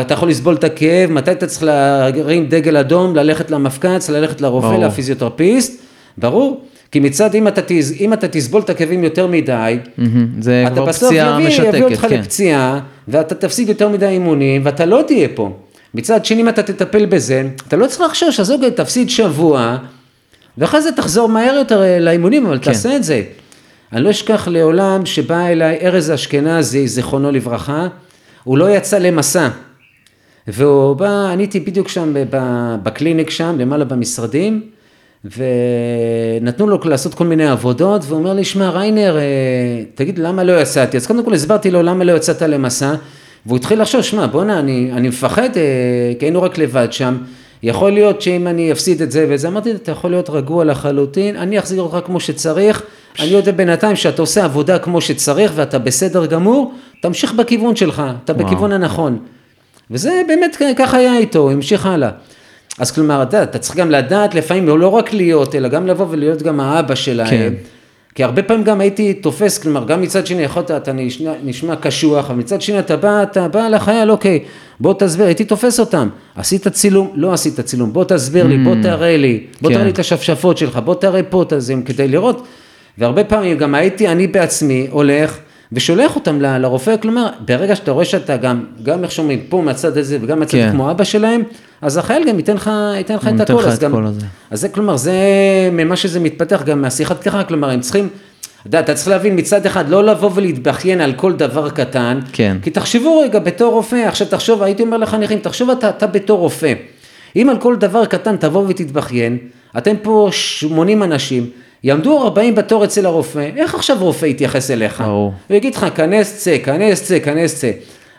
אתה יכול לסבול את הכאב, מתי אתה צריך להרים דגל אדום, ללכת למפקץ, ללכת לרופא, ברור. לפיזיותרפיסט, ברור. כי מצד, אם אתה, תז- אם אתה תסבול את הכאבים יותר מדי, מהמם, זה אתה כבר בסוף פציעה יביא, יביא אותך משתקת, כן. לפציעה, ואתה תפסיד יותר מדי אימונים, ואתה לא תהיה פה. מצד שני, אם אתה תטפל בזה, אתה לא צריך לחשוש, אז אוקיי, תפסיד שבוע, ואחרי זה תחזור מהר יותר אה, לאימונים, אבל כן. תעשה את זה. אני לא אשכח לעולם שבא אליי ארז אשכנזי, זיכרונו לברכה, הוא לא יצא למסע. והוא בא, אני הייתי בדיוק שם בקליניק שם, למעלה במשרדים, ונתנו לו לעשות כל מיני עבודות, והוא אומר לי, שמע, ריינר, אה, תגיד, למה לא יצאתי? אז קודם כל הסברתי לו למה לא יצאת למסע, והוא התחיל לחשוב, שמע, בואנה, אני, אני מפחד, אה, כי היינו רק לבד שם, יכול להיות שאם אני אפסיד את זה וזה, אמרתי, אתה יכול להיות רגוע לחלוטין, אני אחזיר אותך כמו שצריך, אני יודע בינתיים שאתה עושה עבודה כמו שצריך ואתה בסדר גמור, תמשיך בכיוון שלך, אתה וואו. בכיוון הנכון. וזה באמת ככה היה איתו, המשיך הלאה. אז כלומר, אתה, אתה צריך גם לדעת לפעמים לא רק להיות, אלא גם לבוא ולהיות גם האבא שלהם. כן. כי הרבה פעמים גם הייתי תופס, כלומר, גם מצד שני יכולת, אתה נשמע, נשמע קשוח, אבל מצד שני אתה בא, אתה בא לחייל, אוקיי, בוא תסביר, הייתי תופס אותם, עשית צילום, לא עשית צילום, בוא תסביר לי, בוא mm. תראה לי, בוא כן. תראה לי את השפשפות שלך, בוא תראה פה את הזה, כדי לראות, והרבה פעמים גם הייתי, אני בעצמי הולך, ושולח אותם ל, לרופא, כלומר, ברגע שאתה רואה שאתה גם, גם איך שאומרים, פה מהצד הזה וגם מהצד כן. כמו אבא שלהם, אז החייל גם ייתן לך, ייתן לך את הכל. אז, גם, אז זה כלומר, זה ממה שזה מתפתח גם מהשיחת ככה, כלומר, הם צריכים, אתה יודע, אתה צריך להבין מצד אחד, לא לבוא ולהתבכיין על כל דבר קטן, כן. כי תחשבו רגע בתור רופא, עכשיו תחשוב, הייתי אומר לחניכים, תחשוב אתה, אתה בתור רופא, אם על כל דבר קטן תבוא ותתבכיין, אתם פה 80 אנשים, יעמדו 40 בתור אצל הרופא, איך עכשיו רופא יתייחס אליך? ברור. הוא יגיד לך, כנס צא, כנס צא, כנס צא.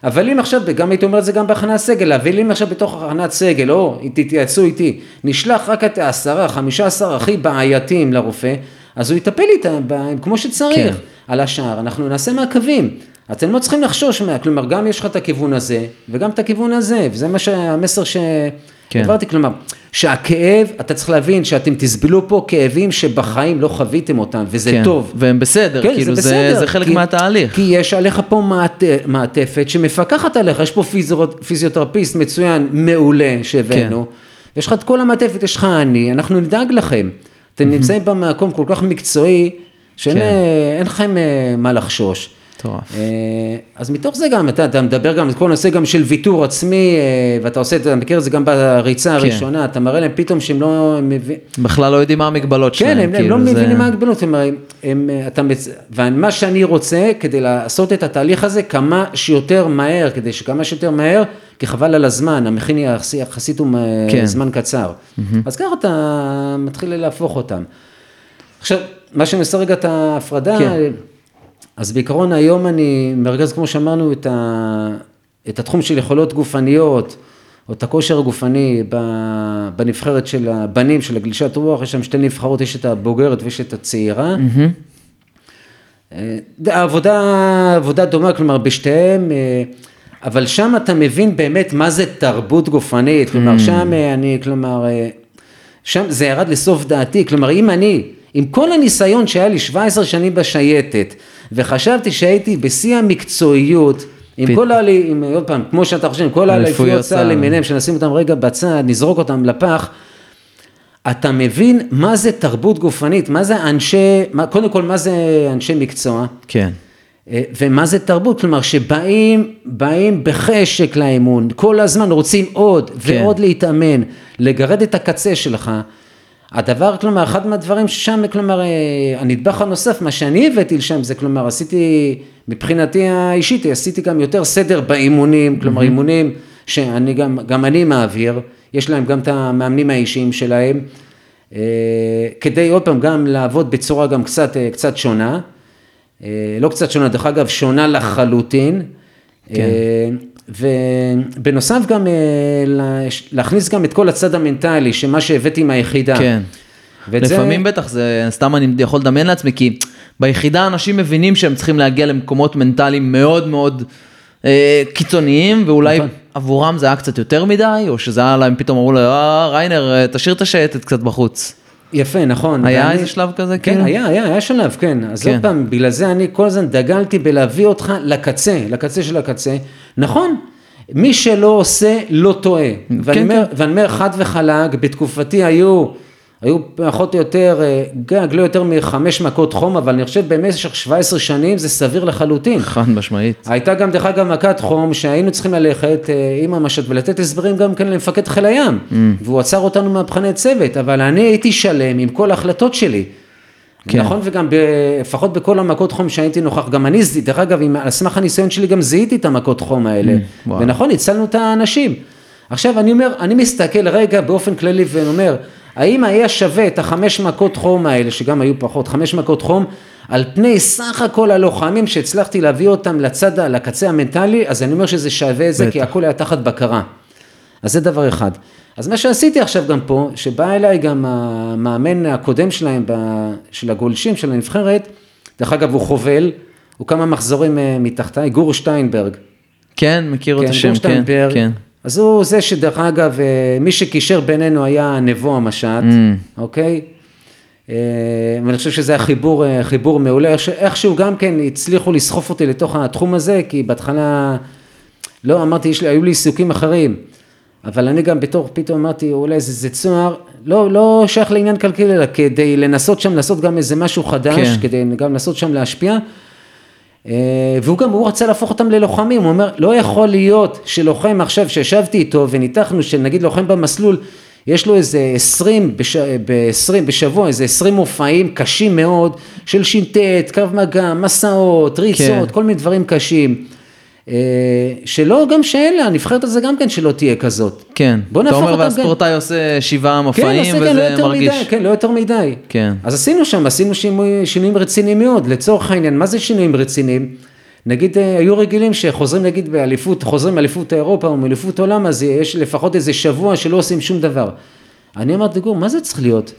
אבל אם עכשיו, גם הייתי אומר את זה גם בהכנת סגל, אבל אם עכשיו בתוך הכנת סגל, או תתייעצו איתי, נשלח רק את העשרה, חמישה עשר הכי בעייתיים לרופא, אז הוא יטפל איתם כמו שצריך. כן. על השאר, אנחנו נעשה מעקבים. אתם לא צריכים לחשוש מה, כלומר, גם יש לך את הכיוון הזה, וגם את הכיוון הזה, וזה מה שהמסר שהעברתי, כן. כלומר, שהכאב, אתה צריך להבין שאתם תסבלו פה כאבים שבחיים לא חוויתם אותם, וזה כן. טוב. והם בסדר, כן, כאילו זה, בסדר, זה חלק כי, מהתהליך. כי יש עליך פה מעט, מעטפת שמפקחת עליך, יש פה פיזיותרפיסט מצוין, מעולה, שהבאנו, כן. יש לך את כל המעטפת, יש לך אני, אנחנו נדאג לכם. אתם נמצאים במקום כל כך מקצועי, שאין כן. לכם אה, מה לחשוש. מטורף. אה, אז מתוך זה גם, אתה, אתה מדבר גם, כל נושא גם של ויתור עצמי, אה, ואתה עושה, אתה מכיר את זה גם בריצה כן. הראשונה. אתה מראה להם פתאום שהם לא מבינים. בכלל לא יודעים מה המגבלות כן, שלהם. כן, הם, כאילו הם לא זה... מבינים מה המגבלות, הם, הם, אתה, ומה שאני רוצה, כדי לעשות את התהליך הזה כמה שיותר מהר, כדי שכמה שיותר מהר, כי חבל על הזמן, המכין יחסית הוא כן. זמן קצר. Mm-hmm. אז ככה אתה מתחיל להפוך אותם. עכשיו, מה שמסר רגע את ההפרדה, כן. אז בעיקרון היום אני מרכז, כמו שאמרנו, את, ה, את התחום של יכולות גופניות, או את הכושר הגופני בנבחרת של הבנים של הגלישת רוח, יש שם שתי נבחרות, יש את הבוגרת ויש את הצעירה. Mm-hmm. עבודה, עבודה דומה, כלומר בשתיהם, אה, אבל שם אתה מבין באמת מה זה תרבות גופנית, כלומר mm. שם אני, כלומר, שם זה ירד לסוף דעתי, כלומר אם אני, עם כל הניסיון שהיה לי 17 שנים בשייטת, וחשבתי שהייתי בשיא המקצועיות, עם פ... כל העלי, עם, עוד פעם, כמו שאתה חושב, עם כל האליפויות צה"ל למיניהם, שנשים אותם רגע בצד, נזרוק אותם לפח, אתה מבין מה זה תרבות גופנית, מה זה אנשי, מה, קודם כל מה זה אנשי מקצוע. כן. אה, ומה זה תרבות, כלומר שבאים, באים בחשק לאמון, כל הזמן רוצים עוד כן. ועוד להתאמן, לגרד את הקצה שלך. הדבר, כלומר, אחד מהדברים ששם, כלומר, אה, הנדבך הנוסף, מה שאני הבאתי לשם, זה כלומר, עשיתי, מבחינתי האישית, עשיתי גם יותר סדר באימונים, כלומר, mm-hmm. אימונים שאני גם, גם אני מעביר, יש להם גם את המאמנים האישיים שלהם, אה, כדי עוד פעם גם לעבוד בצורה גם קצת, אה, קצת שונה, לא קצת שונה, דרך אגב, שונה לחלוטין. כן. ובנוסף גם אה, להכניס גם את כל הצד המנטלי, שמה שהבאתי מהיחידה. כן. לפעמים זה... בטח, זה סתם אני יכול לדמיין לעצמי, כי ביחידה אנשים מבינים שהם צריכים להגיע למקומות מנטליים מאוד מאוד אה, קיצוניים, ואולי נכון. עבורם זה היה קצת יותר מדי, או שזה היה להם, פתאום אמרו לו, אה, ריינר, אה, תשאיר את השייטת קצת בחוץ. יפה, נכון. היה ואני... איזה שלב כזה? כן, כאילו? היה, היה, היה שלב, כן. אז כן. עוד פעם, בגלל זה אני כל הזמן דגלתי בלהביא אותך לקצה, לקצה של הקצה. נכון, מי שלא עושה, לא טועה. כן, ואני, אומר, כן. ואני אומר חד וחלק, בתקופתי היו היו פחות או יותר, אה, גג לא יותר מחמש מכות חום, אבל אני חושב במשך 17 שנים זה סביר לחלוטין. חד משמעית. הייתה גם דרך אגב מכת חום שהיינו צריכים ללכת אה, עם המשט ולתת הסברים גם כן למפקד חיל הים, mm. והוא עצר אותנו מהבחני צוות, אבל אני הייתי שלם עם כל ההחלטות שלי. כן. נכון, וגם ב, לפחות בכל המכות חום שהייתי נוכח, גם אני, דרך אגב, על סמך הניסיון שלי גם זיהיתי את המכות חום האלה, mm, ונכון, הצלנו את האנשים. עכשיו אני אומר, אני מסתכל רגע באופן כללי ואומר, האם היה שווה את החמש מכות חום האלה, שגם היו פחות, חמש מכות חום, על פני סך הכל הלוחמים שהצלחתי להביא אותם לצד, לקצה המנטלי, אז אני אומר שזה שווה את זה, כי הכל היה תחת בקרה. אז זה דבר אחד. אז מה שעשיתי עכשיו גם פה, שבא אליי גם המאמן הקודם שלהם, של הגולשים, של הנבחרת, דרך אגב הוא חובל, הוא כמה מחזורים אה, מתחתיי, גור שטיינברג. כן, מכיר כן, את השם, כן, כן. אז הוא זה שדרך אגב, אה, מי שקישר בינינו היה נבו המשט, mm. אוקיי? אה, ואני חושב שזה היה חיבור, אה, חיבור מעולה, איכשהו גם כן הצליחו לסחוף אותי לתוך התחום הזה, כי בהתחלה, לא, אמרתי, יש לי, היו לי עיסוקים אחרים, אבל אני גם בתור, פתאום אמרתי, אולי זה, זה צוהר, לא, לא שייך לעניין כלכלי, אלא כדי לנסות שם לעשות גם איזה משהו חדש, כן. כדי גם לנסות שם להשפיע. אה, והוא גם, הוא רצה להפוך אותם ללוחמים, הוא אומר, לא יכול להיות שלוחם עכשיו שישבתי איתו וניתחנו שנגיד לוחם במסלול, יש לו איזה עשרים, ב-20 בשבוע, איזה עשרים מופעים קשים מאוד של ש"ט, קו מגע, מסעות, ריצות, כן. כל מיני דברים קשים. אה, שלא גם שאלה, הנבחרת הזה גם כן שלא תהיה כזאת. כן, בוא אתה אומר והספורטאי כן. עושה שבעה כן, מופעים כן, וזה כן, לא מרגיש. מדי, כן, לא יותר מדי. כן. אז עשינו שם, עשינו שינוי, שינויים רציניים מאוד, לצורך העניין, מה זה שינויים רציניים? נגיד אה, היו רגילים שחוזרים נגיד באליפות, חוזרים מאליפות אירופה או מאליפות עולם, אז יש לפחות איזה שבוע שלא עושים שום דבר. אני אמרתי, גור, מה זה צריך להיות?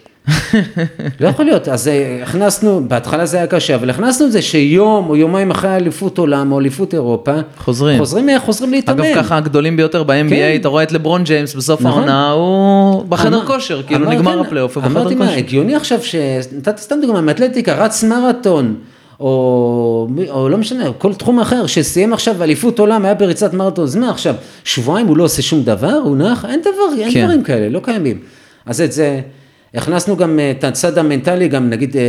לא יכול להיות, אז אה, הכנסנו, בהתחלה זה היה קשה, אבל הכנסנו את זה שיום או יומיים אחרי אליפות עולם או אליפות אירופה, חוזרים, חוזרים, אה, חוזרים להתאמן. אגב ככה הגדולים ביותר ב-NBA, כן. אתה רואה את לברון ג'יימס בסוף נכון. העונה, הוא בחדר אמר, כושר, כאילו אמר, נגמר כן, הפלייאוף, הוא בחדר כושר. אמרתי מה, הגיוני עכשיו, נתתי סתם דוגמא, מאתלטיקה, רץ מרתון. או, או לא משנה, כל תחום אחר, שסיים עכשיו אליפות עולם, היה בריצת מרתון, אז מה עכשיו, שבועיים הוא לא עושה שום דבר, הוא נח, אין דבר, אין כן. דברים כאלה, לא קיימים. אז את זה, הכנסנו גם אה, את הצד המנטלי, גם נגיד אה,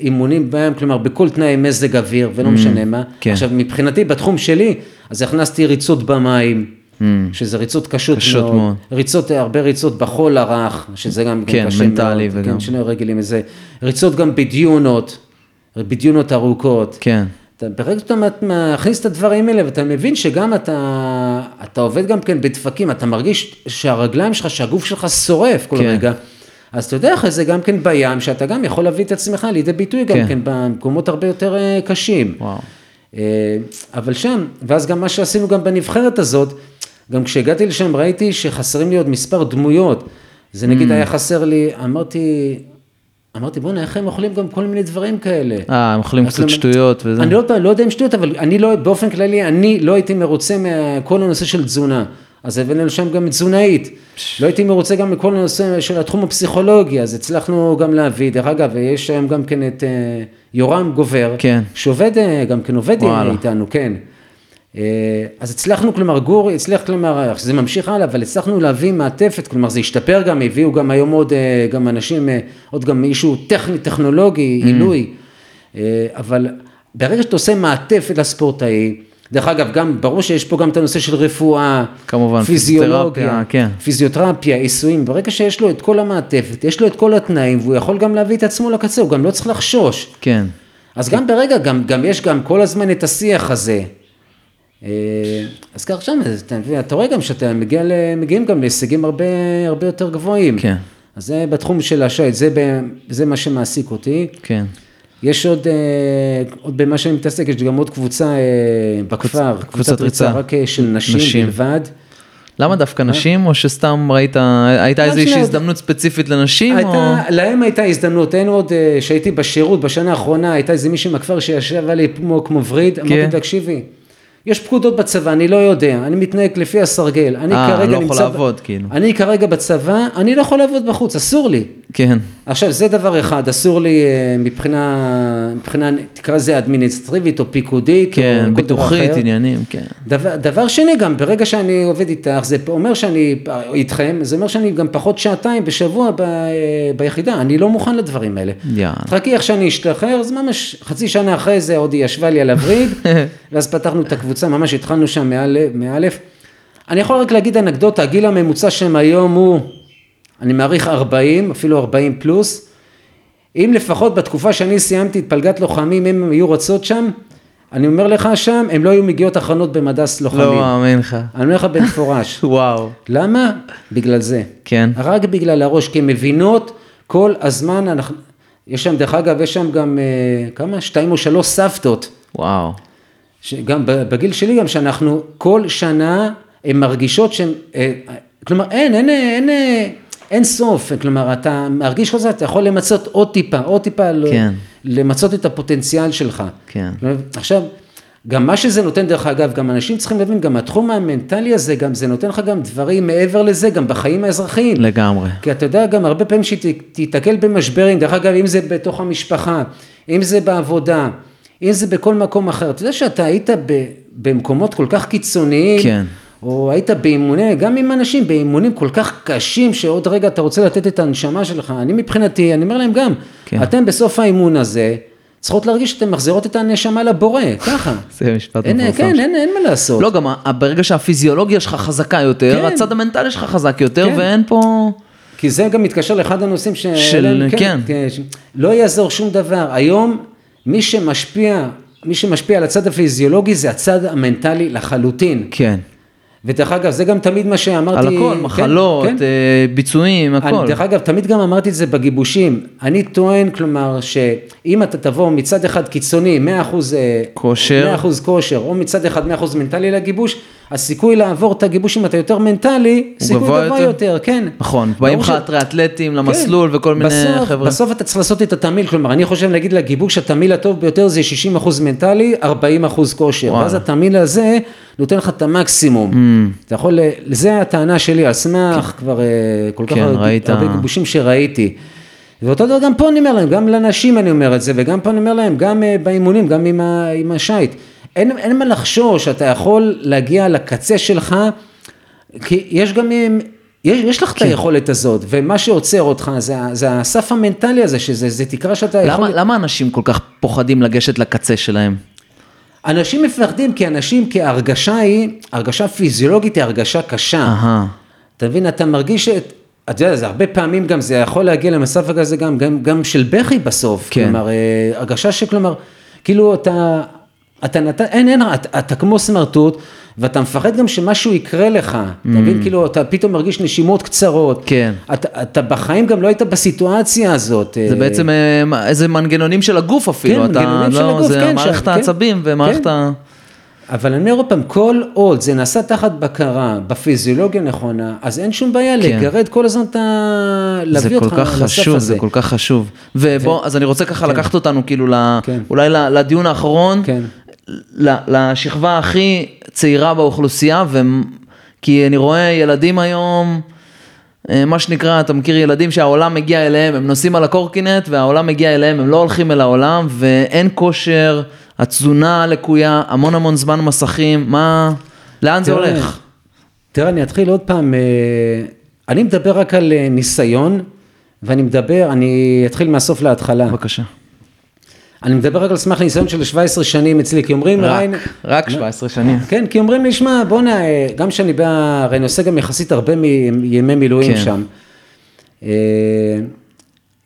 אימונים בהם, כלומר בכל תנאי מזג אוויר ולא mm, משנה מה. כן. עכשיו מבחינתי בתחום שלי, אז הכנסתי ריצות במים, mm. שזה ריצות קשות, קשות מאוד, מאוד. ריצות, הרבה ריצות בחול הרך, שזה גם כן, קשה מנטלי מאוד, וגם. כן, שני רגילים איזה, ריצות גם בדיונות, בדיונות ארוכות. כן. אתה, ברגע שאתה מכניס את הדברים האלה ואתה מבין שגם אתה, אתה עובד גם כן בדפקים, אתה מרגיש שהרגליים שלך, שהגוף שלך שורף כל כן. רגע. אז אתה יודע אחרי זה גם כן בים, שאתה גם יכול להביא את עצמך לידי ביטוי גם כן, כן במקומות הרבה יותר אה, קשים. וואו. אה, אבל שם, ואז גם מה שעשינו גם בנבחרת הזאת, גם כשהגעתי לשם ראיתי שחסרים לי עוד מספר דמויות. זה נגיד mm. היה חסר לי, אמרתי, אמרתי בוא'נה איך הם אוכלים גם כל מיני דברים כאלה. אה, הם אוכלים קצת שטויות וזה. אני לא, לא יודע אם שטויות, אבל אני לא, באופן כללי, אני לא הייתי מרוצה מכל הנושא של תזונה. אז הבאנו לשם גם תזונאית. לא הייתי מרוצה גם מכל הנושא של התחום הפסיכולוגי, אז הצלחנו גם להביא, דרך אגב, יש היום גם כן את uh, יורם גובר, כן. שעובד, uh, גם כן עובד וואלה. איתנו, כן. Uh, אז הצלחנו, כלומר, גור הצליח, כלומר, זה ממשיך הלאה, אבל הצלחנו להביא מעטפת, כלומר, זה השתפר גם, הביאו גם היום עוד, גם אנשים, עוד גם מישהו טכני, טכנולוגי, mm. עילוי, אבל ברגע שאתה עושה מעטפת לספורטאי, דרך אגב, גם, ברור שיש פה גם את הנושא של רפואה, כמובן, פיזיולוגיה, כן. פיזיותרפיה, עיסויים, ברגע שיש לו את כל המעטפת, יש לו את כל התנאים, והוא יכול גם להביא את עצמו לקצה, הוא גם לא צריך לחשוש. כן. אז גם ברגע, גם, גם יש גם כל הזמן את השיח הזה. אה, אז כך שם, אתה, אתה רואה גם שאתה מגיע, מגיעים גם להישגים הרבה, הרבה יותר גבוהים. כן. אז זה בתחום של השייט, זה, זה מה שמעסיק אותי. כן. יש עוד, אה, עוד במה שאני מתעסק, יש גם עוד קבוצה אה, בכפר, קבוצת, קבוצת ריצה, רק אה, של נשים, נשים בלבד. למה דווקא נשים, או שסתם ראית, הייתה לא, איזושהי הזדמנות ספציפית לנשים? הייתה, או... להם הייתה הזדמנות, אין עוד, שהייתי בשירות בשנה האחרונה, הייתה איזה מישהי מהכפר שישב עלי כמו, כמו וריד, כן. אמרתי, תקשיבי, יש פקודות בצבא, אני לא יודע, אני מתנהג לפי הסרגל. אני 아, כרגע לא נמצא... אה, לא יכול לעבוד, כאילו. אני כרגע בצבא, אני לא יכול לעבוד בחוץ, אסור לי. כן. עכשיו, זה דבר אחד, אסור לי אה, מבחינה, מבחינה, תקרא לזה אדמיניסטריבית או פיקודית, כן, או ביטוחית, אחר. עניינים, כן. דבר, דבר שני גם, ברגע שאני עובד איתך, זה אומר שאני איתכם, זה אומר שאני גם פחות שעתיים בשבוע ב, ביחידה, אני לא מוכן לדברים האלה. יאללה. תחכי איך שאני אשתחרר, אז ממש חצי שנה אחרי זה עוד היא ישבה לי על הווריד, ואז פתחנו את הקבוצה, ממש התחלנו שם מא'- מאלף. אני יכול רק להגיד אנקדוטה, הגיל הממוצע שם היום הוא, אני מעריך 40, אפילו 40 פלוס. אם לפחות בתקופה שאני סיימתי את פלגת לוחמים, אם הם היו רוצות שם, אני אומר לך שם, הם לא היו מגיעות אחרונות במדס לוחמים. לא מאמין לך. אני אומר לך במפורש. וואו. למה? בגלל זה. כן. רק בגלל הראש, כי הן מבינות כל הזמן, אנחנו, יש שם, דרך אגב, יש שם גם, אה, כמה? שתיים או שלוש סבתות. וואו. שגם בגיל שלי גם שאנחנו כל שנה הן מרגישות שהן, אה, כלומר אין, אין, אין, אין, סוף, כלומר אתה מרגיש כזה, אתה יכול למצות עוד טיפה, עוד טיפה, ל- כן. למצות את הפוטנציאל שלך. כן. עכשיו, גם מה שזה נותן, דרך אגב, גם אנשים צריכים להבין, גם התחום המנטלי הזה, גם זה נותן לך גם דברים מעבר לזה, גם בחיים האזרחיים. לגמרי. כי אתה יודע גם הרבה פעמים שתיתקל במשברים, דרך אגב, אם זה בתוך המשפחה, אם זה בעבודה, אם זה בכל מקום אחר, אתה יודע שאתה היית ב, במקומות כל כך קיצוניים, כן. או היית באימוני, גם עם אנשים באימונים כל כך קשים, שעוד רגע אתה רוצה לתת את הנשמה שלך, אני מבחינתי, אני אומר להם גם, כן. אתם בסוף האימון הזה, צריכות להרגיש שאתם מחזירות את הנשמה לבורא, ככה. זה משפט מפורסם. כן, אין, אין מה לעשות. לא, גם ברגע שהפיזיולוגיה שלך חזקה יותר, כן. הצד המנטלי שלך חזק יותר, כן. ואין פה... כי זה גם מתקשר לאחד הנושאים ש... של- אליהם, כן. ש- לא יעזור שום דבר. היום, מי שמשפיע, מי שמשפיע על הצד הפיזיולוגי זה הצד המנטלי לחלוטין. כן. ודרך אגב, זה גם תמיד מה שאמרתי. על הכל, כן, מחלות, כן. אה, ביצועים, הכל. אני, דרך אגב, תמיד גם אמרתי את זה בגיבושים. אני טוען, כלומר, שאם אתה תבוא מצד אחד קיצוני, 100% אה, כושר. 100% כושר, או מצד אחד 100% מנטלי לגיבוש, הסיכוי לעבור את הגיבוש אם אתה יותר מנטלי, סיכוי גבוה יותר? יותר, כן. נכון, באים לך טריאטלטים למסלול וכל מיני בסוף, חבר'ה. בסוף אתה צריך לעשות את התמהיל, כלומר, אני חושב להגיד לגיבוש, התמהיל הטוב ביותר זה 60% מנטלי, 40% כושר. ואז התמהיל הזה נותן לך את המקסימום. Mm. אתה יכול, זה הטענה שלי, על סמך כבר אה, כל כך כן, הרבה, ראית. הרבה גיבושים שראיתי. ואותו דבר גם פה אני אומר להם, גם לנשים אני אומר את זה, וגם פה אני אומר להם, גם אה, באימונים, גם עם, ה, עם השייט. אין, אין מה לחשוש, אתה יכול להגיע לקצה שלך, כי יש גם, יש, יש לך כן. את היכולת הזאת, ומה שעוצר אותך זה, זה הסף המנטלי הזה, שזה זה תקרה שאתה יכול... למה, למה אנשים כל כך פוחדים לגשת לקצה שלהם? אנשים מפחדים כי אנשים, כי ההרגשה היא, הרגשה פיזיולוגית היא הרגשה קשה. אהה. אתה מבין, אתה מרגיש את... אתה יודע, זה הרבה פעמים גם, זה יכול להגיע למצב כזה גם, גם, גם של בכי בסוף. כן. כלומר, אה, הרגשה שכלומר, כאילו אתה, אתה נתן, אין, אין, אתה, אתה כמו סמרטוט, ואתה מפחד גם שמשהו יקרה לך. אתה מבין, כאילו, אתה פתאום מרגיש נשימות קצרות. Mm. כן. אתה, אתה בחיים גם לא היית בסיטואציה הזאת. זה אה, בעצם אה, איזה מנגנונים של הגוף אפילו. כן, אתה, מנגנונים של לא, הגוף, זה כן, מערכת ש- העצבים כן, ומערכת כן. ה... אבל אני אומר עוד פעם, כל עוד זה נעשה תחת בקרה, בפיזיולוגיה נכונה, אז אין שום בעיה כן. לגרד כל הזמן את ה... זה להביא כל אותך כך לסף חשוב, הזה. זה כל כך חשוב. ובוא, אז אני רוצה ככה כן. לקחת אותנו כאילו, כן. אולי לדיון האחרון, כן. לשכבה הכי צעירה באוכלוסייה, ו- כי אני רואה ילדים היום, אה, מה שנקרא, אתה מכיר ילדים שהעולם מגיע אליהם, הם נוסעים על הקורקינט והעולם מגיע אליהם, הם לא הולכים אל העולם, ואין כושר, התזונה לקויה, המון המון זמן מסכים, מה, לאן זה תראה, הולך? תראה, אני אתחיל עוד פעם, אה, אני מדבר רק על אה, ניסיון, ואני מדבר, אני אתחיל מהסוף להתחלה. בבקשה. אני מדבר רק על סמך ניסיון של 17 שנים אצלי, כי אומרים, רק, ריין- רק 17 שנים. כן, כי אומרים לי, שמע, בואנה, אה, גם שאני בא, הרי אני עושה גם יחסית הרבה מימי מילואים כן. שם. אה,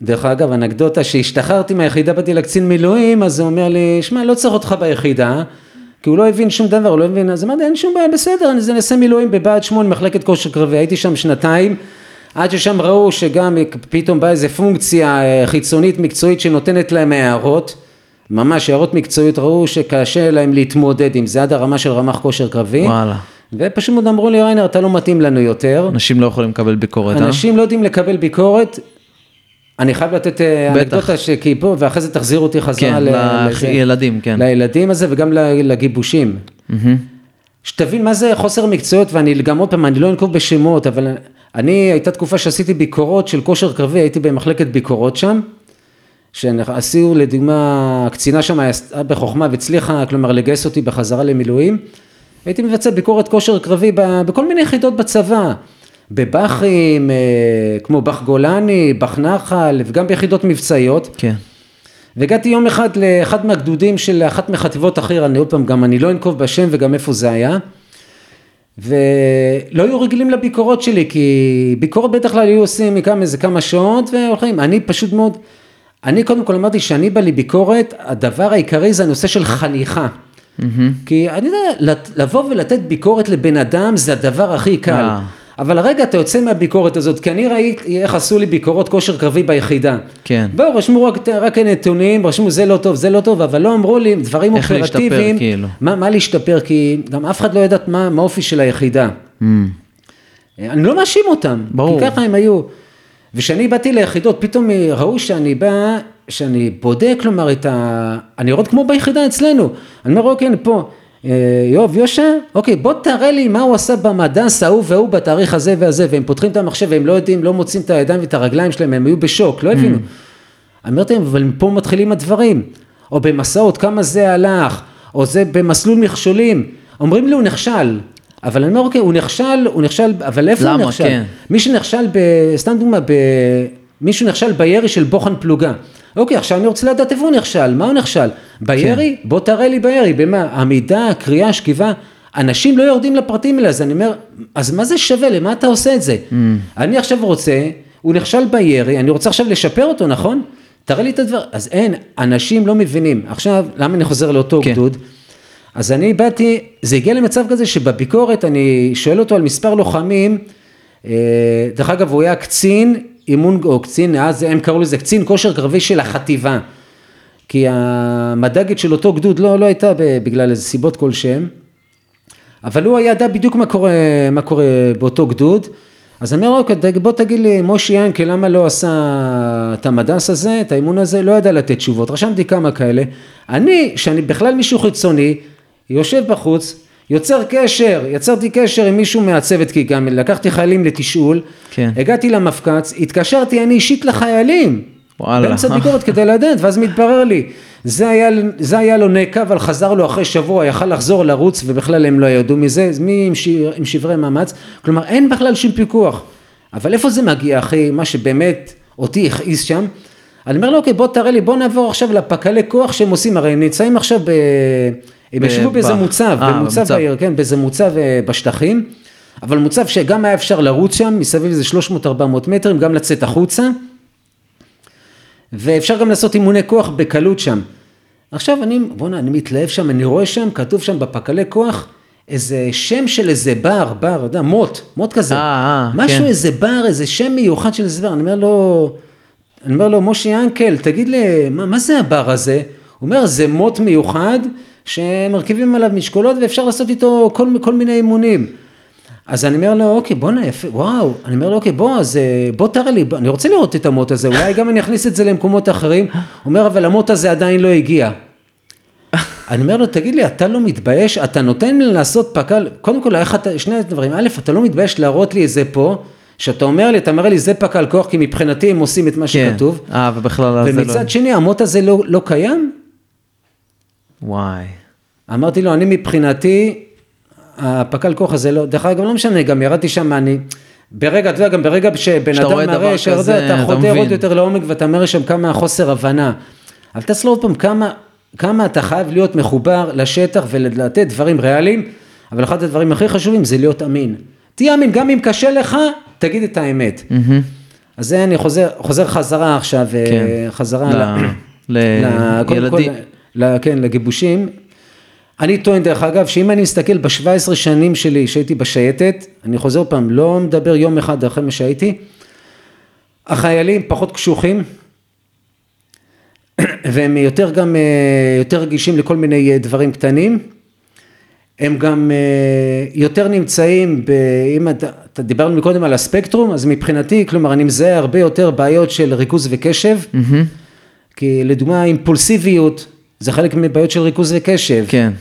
דרך אגב, אנקדוטה, שהשתחררתי מהיחידה, באתי לקצין מילואים, אז הוא אומר לי, שמע, לא צריך אותך ביחידה, כי הוא לא הבין שום דבר, הוא לא הבין, אז אמרתי, אין שום בעיה, בסדר, אני נעשה מילואים בבה"ד 8, מחלקת כושר קרבי, הייתי שם שנתיים, עד ששם ראו שגם פתאום באה איזה פונקציה אה, חיצונית מקצועית שנותנת להם הערות, ממש הערות מקצועיות, ראו שקשה להם להתמודד עם זה עד הרמה של רמ"ח כושר קרבי, וואלה. ופשוט מאוד אמרו לי, ריינר, אתה לא מתאים לנו יותר, אנשים לא יכולים לקבל ביקורת, אה? אנשים לא יודעים לקבל ביקורת. אני חייב לתת אה. אנקדוטה שכי פה, ואחרי זה תחזירו אותי חזרה כן, ל-. לילדים, כן. לילדים הזה וגם לגיבושים. שתבין מה זה חוסר מקצועיות, ואני גם עוד פעם, אני לא אנקוב בשמות, אבל אני, הייתה תקופה שעשיתי ביקורות של כושר קרבי, הייתי במחלקת ביקורות שם, שעשינו לדוגמה, הקצינה שם הייתה בחוכמה והצליחה, כלומר לגייס אותי בחזרה למילואים, הייתי מבצע ביקורת כושר קרבי בכל מיני יחידות בצבא, בבאחים, אה, כמו באח גולני, באח נחל, וגם ביחידות מבצעיות. כן. והגעתי יום אחד לאחד מהגדודים של אחת מחטיבות אחר, אני עוד פעם, גם אני לא אנקוב בשם וגם איפה זה היה. ולא היו רגילים לביקורות שלי, כי ביקורות בטח כלל היו עושים מכמה איזה כמה שעות והולכים, אני פשוט מאוד, אני קודם כל אמרתי שאני בא לי ביקורת, הדבר העיקרי זה הנושא של חניכה. Mm-hmm. כי אני יודע, לבוא ולתת ביקורת לבן אדם זה הדבר הכי קל. אה. אבל הרגע אתה יוצא מהביקורת הזאת, כי אני ראיתי איך עשו לי ביקורות כושר קרבי ביחידה. כן. באו, רשמו רק, רק נתונים, רשמו זה לא טוב, זה לא טוב, אבל לא אמרו לי דברים אופרטיביים. איך להשתפר, כאילו. מה, מה להשתפר, כי גם אף אחד לא יודעת מה האופי של היחידה. Mm. אני לא מאשים אותם. ברור. כי ככה הם היו. וכשאני באתי ליחידות, פתאום ראו שאני בא, שאני בודק, כלומר, את ה... אני רואה כמו ביחידה אצלנו. אני אומר, אוקיי, פה. אה, יואב יושע, אוקיי בוא תראה לי מה הוא עשה במדס ההוא והוא בתאריך הזה והזה והם פותחים את המחשב והם לא יודעים, לא מוצאים את הידיים ואת הרגליים שלהם, הם היו בשוק, לא הבינו. Mm. אמרתי להם, אבל פה מתחילים הדברים, או במסעות כמה זה הלך, או זה במסלול מכשולים, אומרים לי הוא נכשל, אבל אני אומר אוקיי הוא נכשל, הוא נכשל, אבל איפה למה? הוא נכשל? כן. מי שנכשל, סתם דוגמה, מישהו נכשל בירי של בוחן פלוגה. אוקיי, עכשיו אני רוצה לדעת איפה הוא נכשל, מה הוא נכשל? בירי? כן. בוא תראה לי בירי, במה? עמידה, קריאה, שכיבה. אנשים לא יורדים לפרטים האלה, אז אני אומר, אז מה זה שווה, למה אתה עושה את זה? Mm. אני עכשיו רוצה, הוא נכשל בירי, אני רוצה עכשיו לשפר אותו, נכון? תראה לי את הדבר, אז אין, אנשים לא מבינים. עכשיו, למה אני חוזר לאותו כן. גדוד? אז אני באתי, זה הגיע למצב כזה שבביקורת אני שואל אותו על מספר לוחמים, אה, דרך אגב הוא היה קצין אימון או קצין, אז הם קראו לזה קצין כושר קרבי של החטיבה. כי המדגת של אותו גדוד לא, לא הייתה בגלל איזה סיבות כלשהם, אבל הוא ידע בדיוק מה קורה, מה קורה באותו גדוד. אז אני אומר, אוקיי, בוא תגיד לי, מושי ינקל, למה לא עשה את המדס הזה, את האימון הזה, לא ידע לתת תשובות. רשמתי כמה כאלה. אני, שאני בכלל מישהו חיצוני, יושב בחוץ, יוצר קשר, יצרתי קשר עם מישהו מהצוות, כי גם לקחתי חיילים לתשאול, כן. הגעתי למפקץ, התקשרתי אני אישית לחיילים, וואלה. באמצע ביקורת כדי לדעת, ואז מתברר לי, זה היה, זה היה לו נקע, אבל חזר לו אחרי שבוע, יכל לחזור לרוץ, ובכלל הם לא ידעו מזה, מי עם, ש... עם שברי מאמץ, כלומר אין בכלל שום פיקוח. אבל איפה זה מגיע אחי, מה שבאמת אותי הכעיס שם, אני אומר לו, אוקיי, בוא תראה לי, בוא נעבור עכשיו לפקלי כוח שהם עושים, הרי הם נמצאים עכשיו ב... הם ישבו באיזה מוצב, אה, במוצב בעיר, כן, באיזה מוצב אה, בשטחים, אבל מוצב שגם היה אפשר לרוץ שם, מסביב איזה 300-400 מטרים, גם לצאת החוצה, ואפשר גם לעשות אימוני כוח בקלות שם. עכשיו אני, בוא'נה, אני מתלהב שם, אני רואה שם, כתוב שם בפקלי כוח, איזה שם של איזה בר, בר, אתה יודע, מוט, מוט כזה. אה, אה, משהו, כן. איזה בר, איזה שם מיוחד של איזה בר. אני אומר לו, אני אומר לו, מושי אנקל, תגיד לי, מה, מה זה הבר הזה? הוא אומר, זה מוט מיוחד שמרכיבים עליו משקולות ואפשר לעשות איתו כל, כל מיני אימונים. אז אני אומר לו, אוקיי, בוא'נה, יפה, וואו, אני אומר לו, אוקיי, בוא, אז אה, בוא תראה לי, אני רוצה לראות את המוט הזה, אולי גם אני אכניס את זה למקומות אחרים. הוא אומר, אבל המוט הזה עדיין לא הגיע. אני אומר לו, תגיד לי, אתה לא מתבייש? אתה נותן לי לעשות פק"ל, קודם כל, איך אתה, שני דברים, א', אתה לא מתבייש להראות לי את זה פה, שאתה אומר לי, אתה אומר לי, זה פק"ל כוח, כי מבחינתי הם עושים את מה כן. שכתוב. אה, ובכלל זה לא... ומצד שני, המוט הזה לא, לא קיים, וואי. אמרתי לו, אני מבחינתי, הפק"ל כוח הזה לא, דרך אגב, לא משנה, גם ירדתי שם, אני, ברגע, אתה יודע, גם ברגע שבן אדם מראה, שאתה אתה חודר עוד יותר לעומק ואתה מראה שם כמה חוסר הבנה. אבל תעשו עוד פעם, כמה, כמה אתה חייב להיות מחובר לשטח ולתת דברים ריאליים, אבל אחד הדברים הכי חשובים זה להיות אמין. תהיה אמין, גם אם קשה לך, תגיד את האמת. Mm-hmm. אז זה אני חוזר, חוזר חזרה עכשיו, כן. חזרה ל... לילדים. כן, לגיבושים. אני טוען דרך אגב שאם אני מסתכל ב-17 שנים שלי שהייתי בשייטת, אני חוזר פעם, לא מדבר יום אחד אחרי מה שהייתי, החיילים פחות קשוחים והם יותר גם, אה, יותר רגישים לכל מיני אה, דברים קטנים, הם גם אה, יותר נמצאים, ב, אם אתה, אתה דיברנו מקודם על הספקטרום, אז מבחינתי, כלומר אני מזהה הרבה יותר בעיות של ריכוז וקשב, mm-hmm. כי לדוגמה אימפולסיביות, זה חלק מבעיות של ריכוז וקשב. כן.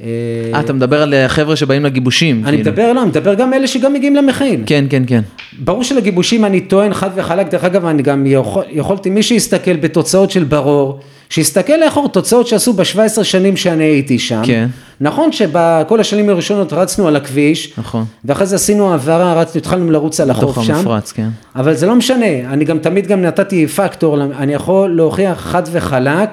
אה, אתה מדבר על חבר'ה שבאים לגיבושים. אני כאילו. מדבר, לא, אני מדבר גם אלה שגם מגיעים למכין. כן, כן, כן. ברור שלגיבושים אני טוען חד וחלק, דרך אגב, אני גם יכול, יכולתי, מי שיסתכל בתוצאות של ברור, שיסתכל לאחור תוצאות שעשו ב-17 שנים שאני הייתי שם. כן. נכון שבכל השנים הראשונות רצנו על הכביש. נכון. ואחרי זה עשינו העברה, רצנו, התחלנו לרוץ על החוף שם. בתוך המפרץ, כן. אבל זה לא משנה, אני גם תמיד גם נתתי פקטור, אני יכול להוכיח חד וחלק,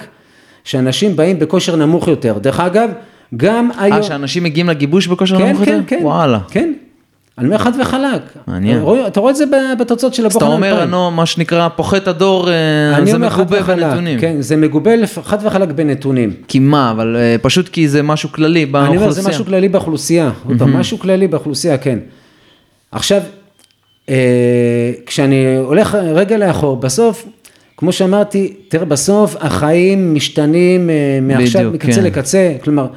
שאנשים באים בכושר נמוך יותר. דרך אגב, גם היום... אה, שאנשים מגיעים לגיבוש בכושר כן, נמוך כן, יותר? כן, כן. וואלה. כן. אני אומר חד וחלק. מעניין. אתה רואה את זה בתוצאות של הבוחן אז אתה אומר, אני, מה שנקרא, פוחת הדור, אה, זה מגובה בנתונים. כן, זה מגובה חד וחלק בנתונים. כי מה, אבל אה, פשוט כי זה משהו כללי באוכלוסייה. אני אומר, זה משהו כללי באוכלוסייה. Mm-hmm. משהו כללי באוכלוסייה, כן. עכשיו, כשאני הולך רגע לאחור, בסוף, כמו שאמרתי, תראה, בסוף החיים משתנים מעכשיו, מקצה כן. לקצה, כלומר,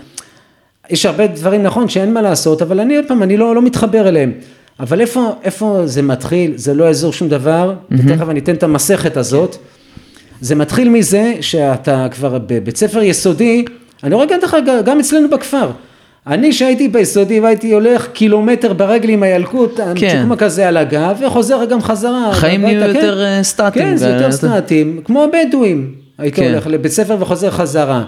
יש הרבה דברים נכון שאין מה לעשות, אבל אני עוד פעם, אני לא, לא מתחבר אליהם. אבל איפה, איפה זה מתחיל, זה לא יעזור שום דבר, mm-hmm. ותכף אני אתן את המסכת הזאת. זה מתחיל מזה שאתה כבר בבית ספר יסודי, אני רואה גם, גם אצלנו בכפר. אני שהייתי ביסודי והייתי הולך קילומטר ברגל עם הילקוט, כן. כזה על הגב, וחוזר גם חזרה. חיים נהיו כן. יותר אה, סטטיים. כן, זה יותר סטטיים, כמו הבדואים. הייתי כן. הולך לבית ספר וחוזר חזרה.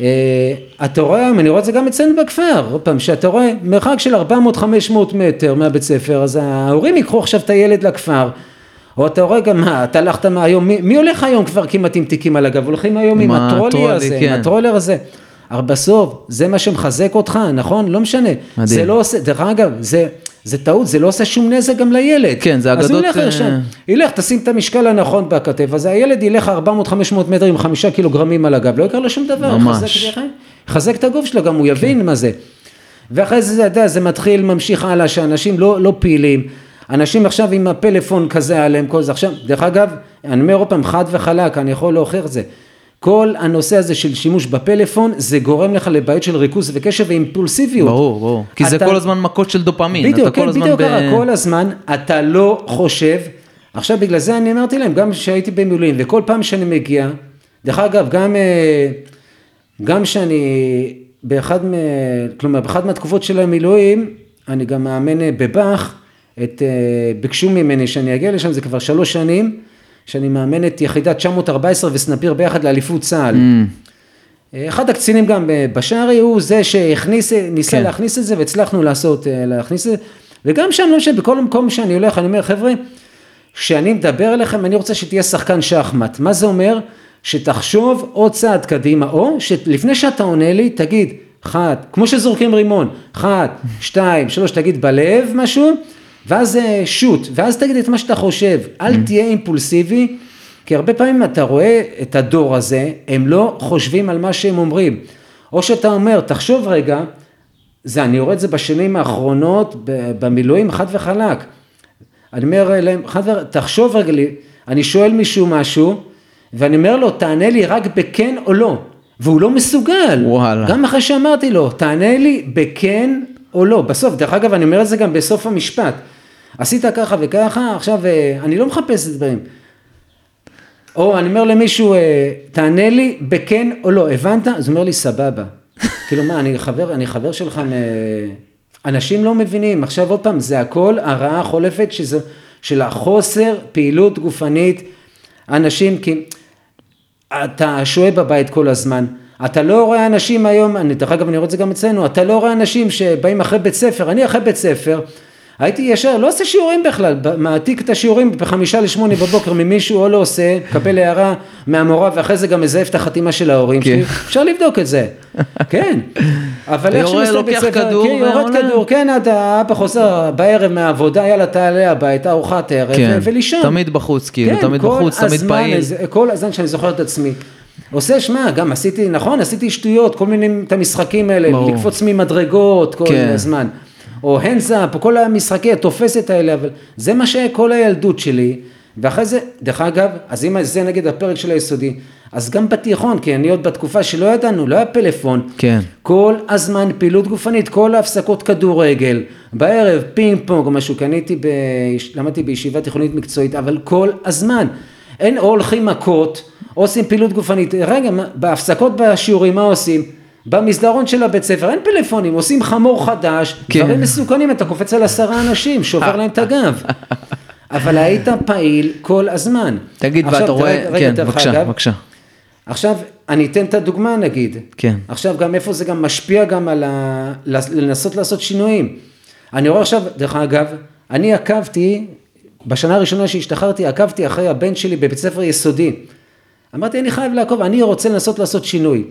אה, אתה רואה, אני רואה את זה גם אצלנו בכפר, עוד פעם, שאתה רואה מרחק של 400-500 מטר מהבית ספר, אז ההורים ייקחו עכשיו את הילד לכפר, או אתה רואה גם מה, אתה הלכת מהיום, מי, מי הולך היום כבר כמעט עם תיקים על הגב, הולכים היום עם הטרולי הזה, כן. עם הטרולר הזה. אבל בסוף, זה מה שמחזק אותך, נכון? לא משנה. מדהים. זה לא עושה, דרך אגב, זה, זה טעות, זה לא עושה שום נזק גם לילד. כן, זה אגדות... אז הוא ילך לשם, אה, ילך, תשים את המשקל הנכון בכתף, אז הילד ילך 400-500 מטר עם חמישה קילוגרמים על הגב, לא יקרה לו שום דבר. ממש. יחזק את הגוף שלו, גם הוא יבין כן. מה זה. ואחרי זה, אתה יודע, זה מתחיל, ממשיך הלאה, שאנשים לא, לא פעילים. אנשים עכשיו עם הפלאפון כזה עליהם, כל זה. עכשיו, דרך אגב, אני אומר עוד פעם, חד וחלק, אני יכול להוכיח את זה. כל הנושא הזה של שימוש בפלאפון, זה גורם לך לבעיות של ריכוז וקשב ואימפולסיביות. ברור, ברור. כי אתה... זה כל הזמן מכות של דופמין. בדיוק, כן, בדיוק ככה, ב... כל הזמן אתה לא חושב. עכשיו בגלל זה אני אמרתי להם, גם כשהייתי במילואים, וכל פעם שאני מגיע, דרך אגב, גם, אה, גם שאני באחד, מ... כלומר, באחד מהתקופות של המילואים, אני גם מאמן אה, בבאח, את, אה, ביקשו ממני שאני אגיע לשם, זה כבר שלוש שנים. שאני מאמן את יחידה 914 וסנפיר ביחד לאליפות צה"ל. Mm. אחד הקצינים גם בשערי הוא זה שהכניס, ניסה כן. להכניס את זה והצלחנו לעשות, אה, להכניס את זה. וגם שם, לא משנה, בכל מקום שאני הולך, אני אומר, חבר'ה, כשאני מדבר אליכם, אני רוצה שתהיה שחקן שחמט. מה זה אומר? שתחשוב עוד צעד קדימה, או שלפני שאתה עונה לי, תגיד, אחת, כמו שזורקים רימון, אחת, שתיים, שלוש, תגיד בלב משהו, ואז שוט, ואז תגיד את מה שאתה חושב, אל mm. תהיה אימפולסיבי, כי הרבה פעמים אתה רואה את הדור הזה, הם לא חושבים על מה שהם אומרים. או שאתה אומר, תחשוב רגע, זה, אני רואה את זה בשנים האחרונות במילואים חד וחלק. אני אומר להם, חד וחלק, תחשוב רגע, אני שואל מישהו משהו, ואני אומר לו, תענה לי רק בכן או לא. והוא לא מסוגל. וואלה. גם אחרי שאמרתי לו, תענה לי בכן או לא. בסוף, דרך אגב, אני אומר את זה גם בסוף המשפט. עשית ככה וככה, עכשיו אה, אני לא מחפש את דברים. או אני אומר למישהו, אה, תענה לי בכן או לא, הבנת? אז הוא אומר לי, סבבה. כאילו מה, אני חבר, אני חבר שלך, מ... אנשים לא מבינים, עכשיו עוד פעם, זה הכל הרעה החולפת שזה, של החוסר פעילות גופנית, אנשים, כי אתה שוהה בבית כל הזמן, אתה לא רואה אנשים היום, אני, דרך אגב אני רואה את זה גם אצלנו, אתה לא רואה אנשים שבאים אחרי בית ספר, אני אחרי בית ספר, הייתי ישר, לא עושה שיעורים בכלל, מעתיק את השיעורים בחמישה לשמונה בבוקר ממישהו או לא עושה, קבל הערה מהמורה ואחרי זה גם מזייף את החתימה של ההורים כן. שלי, אפשר לבדוק את זה, כן. אבל איך שמסתכל בית ספר, כן, יורד כדור, כן, אתה אבא חוזר בערב מהעבודה, יאללה תעלה הביתה, ארוחת ערב, כן. ולישון. תמיד בחוץ, כאילו, כן, תמיד בחוץ, תמיד פעיל. כל הזמן שאני זוכר את עצמי. עושה, שמע, גם עשיתי, נכון, עשיתי שטויות, כל מיני, את המשחקים האלה, לקפוץ ממדרגות כל כן. הזמן. או הנדסאפ, או כל המשחקי התופסת האלה, אבל זה מה שהיה כל הילדות שלי, ואחרי זה, דרך אגב, אז אם זה נגד הפרק של היסודי, אז גם בתיכון, כי אני עוד בתקופה שלא ידענו, לא היה פלאפון, כן. כל הזמן פעילות גופנית, כל ההפסקות כדורגל, בערב פינג פונג או משהו, כי אני הייתי, ב... למדתי בישיבה תיכונית מקצועית, אבל כל הזמן, אין או הולכים מכות, או עושים פעילות גופנית, רגע, בהפסקות בשיעורים מה עושים? במסדרון של הבית ספר, אין פלאפונים, עושים חמור חדש, כן. דברים מסוכנים, אתה קופץ על עשרה אנשים, שובר להם את הגב. אבל היית פעיל כל הזמן. תגיד, ואתה רואה, רגע, כן, בבקשה, בבקשה. עכשיו, אני אתן את הדוגמה נגיד. כן. עכשיו, גם איפה זה גם משפיע גם על ה... לנסות לעשות שינויים. אני רואה עכשיו, דרך אגב, אני עקבתי, בשנה הראשונה שהשתחררתי, עקבתי אחרי הבן שלי בבית ספר יסודי. אמרתי, אני חייב לעקוב, אני רוצה לנסות לעשות שינוי.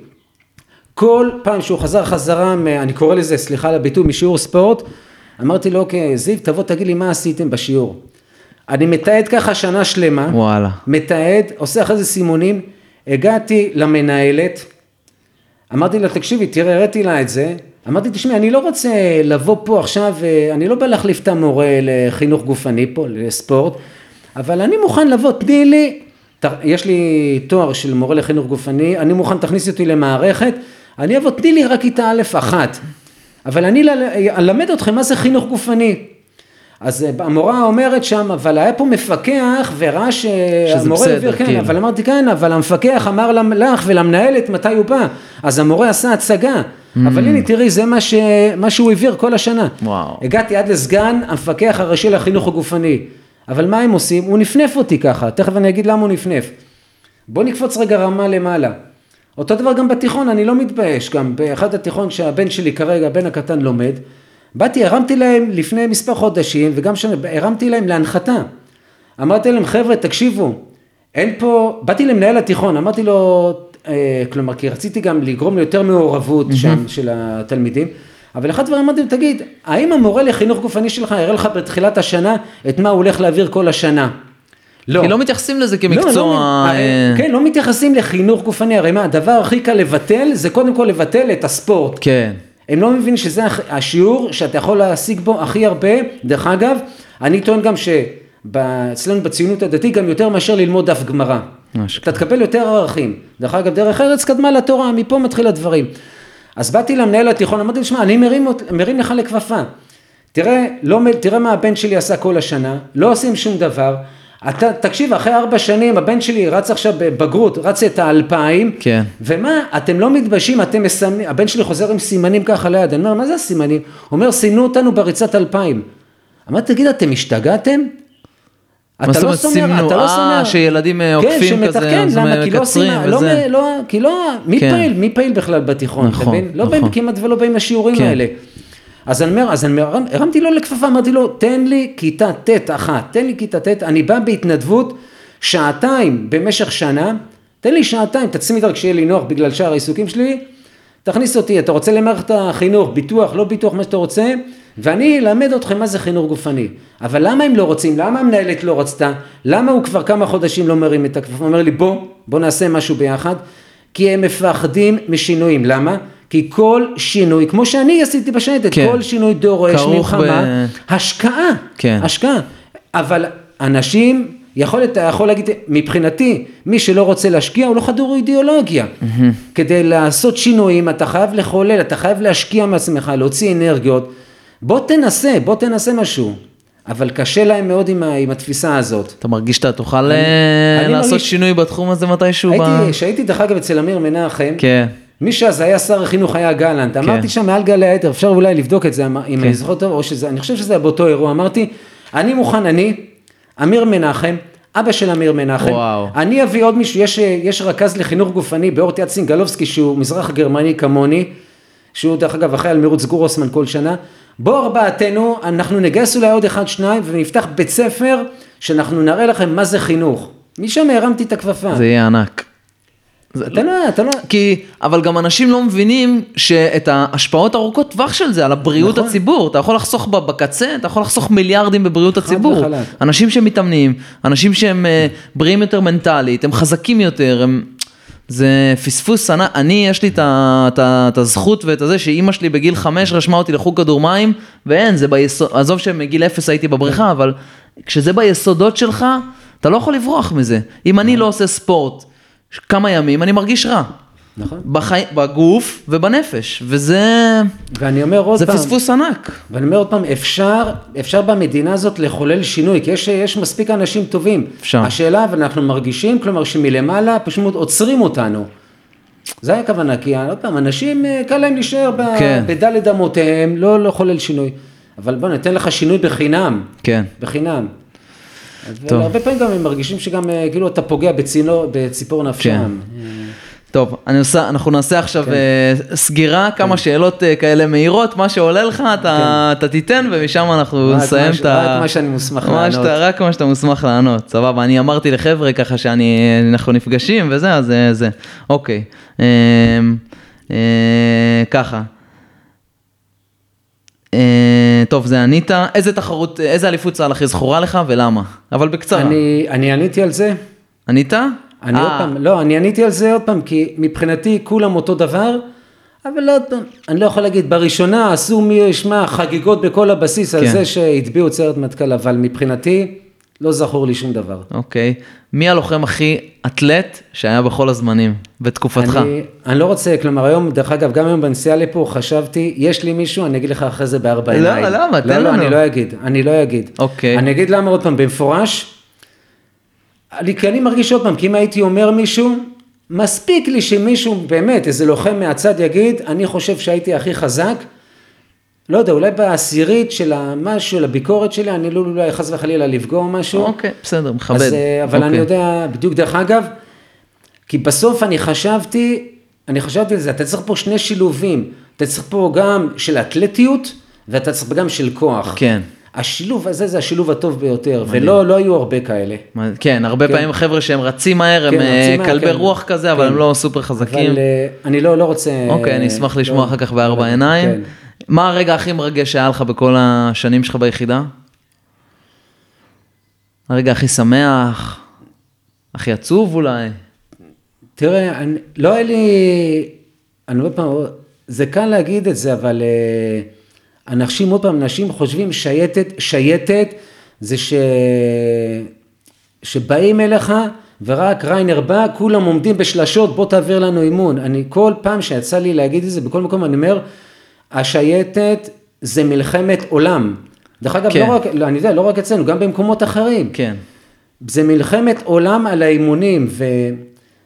כל פעם שהוא חזר חזרה, אני קורא לזה, סליחה על הביטוי, משיעור ספורט, אמרתי לו, אוקיי, זיו, תבוא תגיד לי מה עשיתם בשיעור. אני מתעד ככה שנה שלמה, וואלה. מתעד, עושה אחרי זה סימונים, הגעתי למנהלת, אמרתי לה, תקשיבי, תראה, הראיתי לה את זה, אמרתי, תשמעי, אני לא רוצה לבוא פה עכשיו, אה, אני לא בא להחליף את המורה לחינוך גופני פה, לספורט, אבל אני מוכן לבוא, תני לי, יש לי תואר של מורה לחינוך גופני, אני מוכן, תכניסי אותי למערכת, אני אבוא, תני לי רק כיתה א' אחת, אבל אני אלמד אתכם מה זה חינוך גופני. אז אה, המורה אומרת שם, אבל היה פה מפקח וראה שהמורה העביר, כן, כאילו. אבל אמרתי כן, אבל המפקח אמר לך ולמנהלת מתי הוא בא, אז המורה עשה הצגה, אבל הנה תראי זה מה, ש... מה שהוא העביר כל השנה. וואו. הגעתי עד לסגן המפקח הראשי לחינוך הגופני, אבל מה הם עושים? הוא נפנף אותי ככה, תכף אני אגיד למה הוא נפנף. בוא נקפוץ רגע רמה למעלה. אותו דבר גם בתיכון, אני לא מתבייש, גם באחד התיכון שהבן שלי כרגע, הבן הקטן לומד, באתי, הרמתי להם לפני מספר חודשים, וגם שנה, הרמתי להם להנחתה. אמרתי להם, חבר'ה, תקשיבו, אין פה, באתי למנהל התיכון, אמרתי לו, אה, כלומר, כי רציתי גם לגרום ליותר מעורבות שם של התלמידים, אבל אחד הדברים אמרתי לו, תגיד, האם המורה לחינוך גופני שלך יראה לך בתחילת השנה את מה הוא הולך להעביר כל השנה? לא. כי לא מתייחסים לזה לא, כמקצוע. לא, אה, כן, לא מתייחסים לחינוך גופני, הרי מה, הדבר הכי קל לבטל, זה קודם כל לבטל את הספורט. כן. הם לא מבינים שזה השיעור שאתה יכול להשיג בו הכי הרבה, דרך אגב, אני טוען גם שאצלנו בציונות הדתית גם יותר מאשר ללמוד דף גמרא. אתה תקבל יותר ערכים. דרך אגב, דרך ארץ קדמה לתורה, מפה מתחיל הדברים. אז באתי למנהל התיכון, אמרתי לו, שמע, אני מרים, מרים לך לכפפה. תראה, לא, תראה מה הבן שלי עשה כל השנה, לא עושים שום דבר. אתה, תקשיב, אחרי ארבע שנים הבן שלי רץ עכשיו בבגרות, רץ את האלפיים, כן. ומה, אתם לא מתביישים, אתם מסמנים, הבן שלי חוזר עם סימנים ככה ליד, אני אומר, מה זה הסימנים? הוא אומר, סימנו אותנו בריצת אלפיים. אמרתי, תגיד, אתם השתגעתם? אתה לא סימנו? אתה לא אה, שונא. שילדים, אה, עוקפים כן, כזה, שמתחכן, אז למה? כי לא עושים, לא. לא, כי לא, מי כן. פעיל, מי פעיל בכלל בתיכון, אתה נכון, מבין? לא באים נכון. כמעט ולא באים לשיעורים כן. האלה. אז אני אומר, אז אני הרמ- הרמתי לו לכפפה, אמרתי לו, תן לי כיתה ט' אחת, תן לי כיתה ט', אני בא בהתנדבות, שעתיים במשך שנה, תן לי שעתיים, תצמיד רק שיהיה לי נוח בגלל שאר העיסוקים שלי, תכניס אותי, אתה רוצה למערכת החינוך, ביטוח, לא ביטוח, מה שאתה רוצה, ואני אלמד אתכם מה זה חינוך גופני. אבל למה הם לא רוצים? למה המנהלת לא רצתה? למה הוא כבר כמה חודשים לא מרים את הכפפה? הוא אומר לי, בוא, בוא נעשה משהו ביחד. כי הם מפחדים משינויים. למה? כי כל שינוי, כמו שאני עשיתי בשייטת, כן. כל שינוי דורש מלחמה, ב- השקעה, כן. השקעה. אבל אנשים, יכול, אתה יכול להגיד, מבחינתי, מי שלא רוצה להשקיע הוא לא חדור אידיאולוגיה. כדי לעשות שינויים אתה חייב לחולל, אתה חייב להשקיע מעצמך, להוציא אנרגיות. בוא תנסה, בוא תנסה משהו. אבל קשה להם מאוד עם, ה- עם התפיסה הזאת. אתה מרגיש שאתה תוכל אה, אני לעשות מרגיש- שינוי בתחום הזה מתישהו? ב- הייתי, כשהייתי דרך אגב אצל אמיר מנחם, כן. מי שאז היה שר החינוך היה גלנט, אמרתי שם מעל גלי היתר, אפשר אולי לבדוק את זה, אם כן. אני זוכר טוב, או שזה, אני חושב שזה היה באותו אירוע, אמרתי, אני מוכן, אני, אמיר מנחם, אבא של אמיר מנחם, וואו. אני אביא עוד מישהו, יש, יש רכז לחינוך גופני באורט יד סינגלובסקי, שהוא מזרח גרמני כמוני, שהוא דרך אגב אחראי על מרוץ גורוסמן כל שנה, בוא ארבעתנו, אנחנו נגייס אולי עוד אחד, שניים, ונפתח בית ספר, שאנחנו נראה לכם מה זה חינוך. משם הרמתי את הכפפה. זה יהיה ענק. אתה לא, אתה לא, כי, אבל גם אנשים לא מבינים שאת ההשפעות ארוכות טווח של זה על הבריאות נכון. הציבור, אתה יכול לחסוך בקצה, אתה יכול לחסוך מיליארדים בבריאות הציבור. וחלק. אנשים שמתאמנים, אנשים שהם אה, בריאים יותר מנטלית, הם חזקים יותר, הם... זה פספוס ענק, אני יש לי את הזכות ואת הזה שאימא שלי בגיל חמש רשמה אותי לחוג כדור מים, ואין, זה ביסוד, עזוב שמגיל אפס הייתי בבריכה, אבל כשזה ביסודות שלך, אתה לא יכול לברוח מזה. אם אני לא עושה ספורט כמה ימים, אני מרגיש רע. נכון. בחי... בגוף ובנפש, וזה ואני אומר עוד זה פעם, פספוס ענק. ואני אומר עוד פעם, אפשר, אפשר במדינה הזאת לחולל שינוי, כי יש, יש מספיק אנשים טובים. אפשר. השאלה, אבל אנחנו מרגישים, כלומר שמלמעלה פשוט עוצרים אותנו. זה הכוונה, כי עוד פעם, אנשים, אה, קל להם להישאר ב- כן. בדלת אמותיהם, לא לחולל שינוי. אבל בוא, ניתן לך שינוי בחינם. כן. בחינם. טוב. והרבה פעמים גם הם מרגישים שגם אה, כאילו אתה פוגע בצינו, בציפור נפשם. טוב, אני עושה, אנחנו נעשה עכשיו כן. אה, סגירה, כמה שאלות אה, כאלה מהירות, מה שעולה לך אתה, אתה תיתן ומשם אנחנו כן. נסיים את ה... רק מה שאני מוסמך מה לענות. שאתה, רק מה שאתה מוסמך לענות, סבבה, אני אמרתי לחבר'ה ככה שאני, אנחנו נפגשים וזה, אז אה, זה, אוקיי. אה, אה, ככה. אה, טוב, זה ענית, איזה תחרות, איזה אליפות צה"ל הכי זכורה לך ולמה? אבל בקצרה. אני, אני עניתי על זה. ענית? אני עוד אה, פעם, לא, אני עניתי על זה עוד פעם, כי מבחינתי כולם אותו דבר, אבל עוד פעם, אני לא יכול להגיד, בראשונה עשו מי ישמע חגיגות בכל הבסיס על כן. זה שהטביעו את סיירת מטכ"ל, אבל מבחינתי לא זכור לי שום דבר. אוקיי. מי הלוחם הכי אתלט שהיה בכל הזמנים, בתקופתך? אני, אני לא רוצה, כלומר היום, דרך אגב, גם היום בנסיעה לפה חשבתי, יש לי מישהו, אני אגיד לך אחרי זה בארבע לא, עיניים. למה? תן לא, לא, לנו. אני לא אגיד, אני לא אגיד. אוקיי. אני אגיד למה עוד פעם, במפורש, אני, כי אני מרגיש עוד פעם, כי אם הייתי אומר מישהו, מספיק לי שמישהו, באמת, איזה לוחם מהצד יגיד, אני חושב שהייתי הכי חזק, לא יודע, אולי בעשירית של המשהו, של הביקורת שלי, אני לא אולי חס וחלילה לפגוע משהו. אוקיי, בסדר, מכבד. אז, אה, אבל אני אוקיי. יודע, בדיוק דרך אגב, כי בסוף אני חשבתי, אני חשבתי על זה, אתה צריך פה שני שילובים, אתה צריך פה גם של אתלטיות, ואתה צריך גם של כוח. כן. השילוב הזה זה השילוב הטוב ביותר, ולא לא היו הרבה כאלה. כן, הרבה כן. פעמים חבר'ה שהם רצים מהר, הם כן, אה, רצים מהר, כלבי כן. רוח כזה, אבל כן. הם לא סופר חזקים. אבל אה, אני לא, לא רוצה... אוקיי, אני אשמח לשמוע לא- אחר כך בארבע כן. עיניים. מה הרגע הכי מרגש שהיה לך בכל השנים שלך ביחידה? הרגע הכי שמח? הכי עצוב אולי? תראה, אני, לא היה לי, אני עוד פעם, זה קל להגיד את זה, אבל אה, אנשים, עוד פעם, אנשים חושבים שייטת, שייטת, זה ש... שבאים אליך, ורק ריינר בא, כולם עומדים בשלשות, בוא תעביר לנו אימון. אני, כל פעם שיצא לי להגיד את זה, בכל מקום אני אומר, השייטת זה מלחמת עולם. דרך אגב, כן. לא רק, לא, אני יודע, לא רק אצלנו, גם במקומות אחרים. כן. זה מלחמת עולם על האימונים,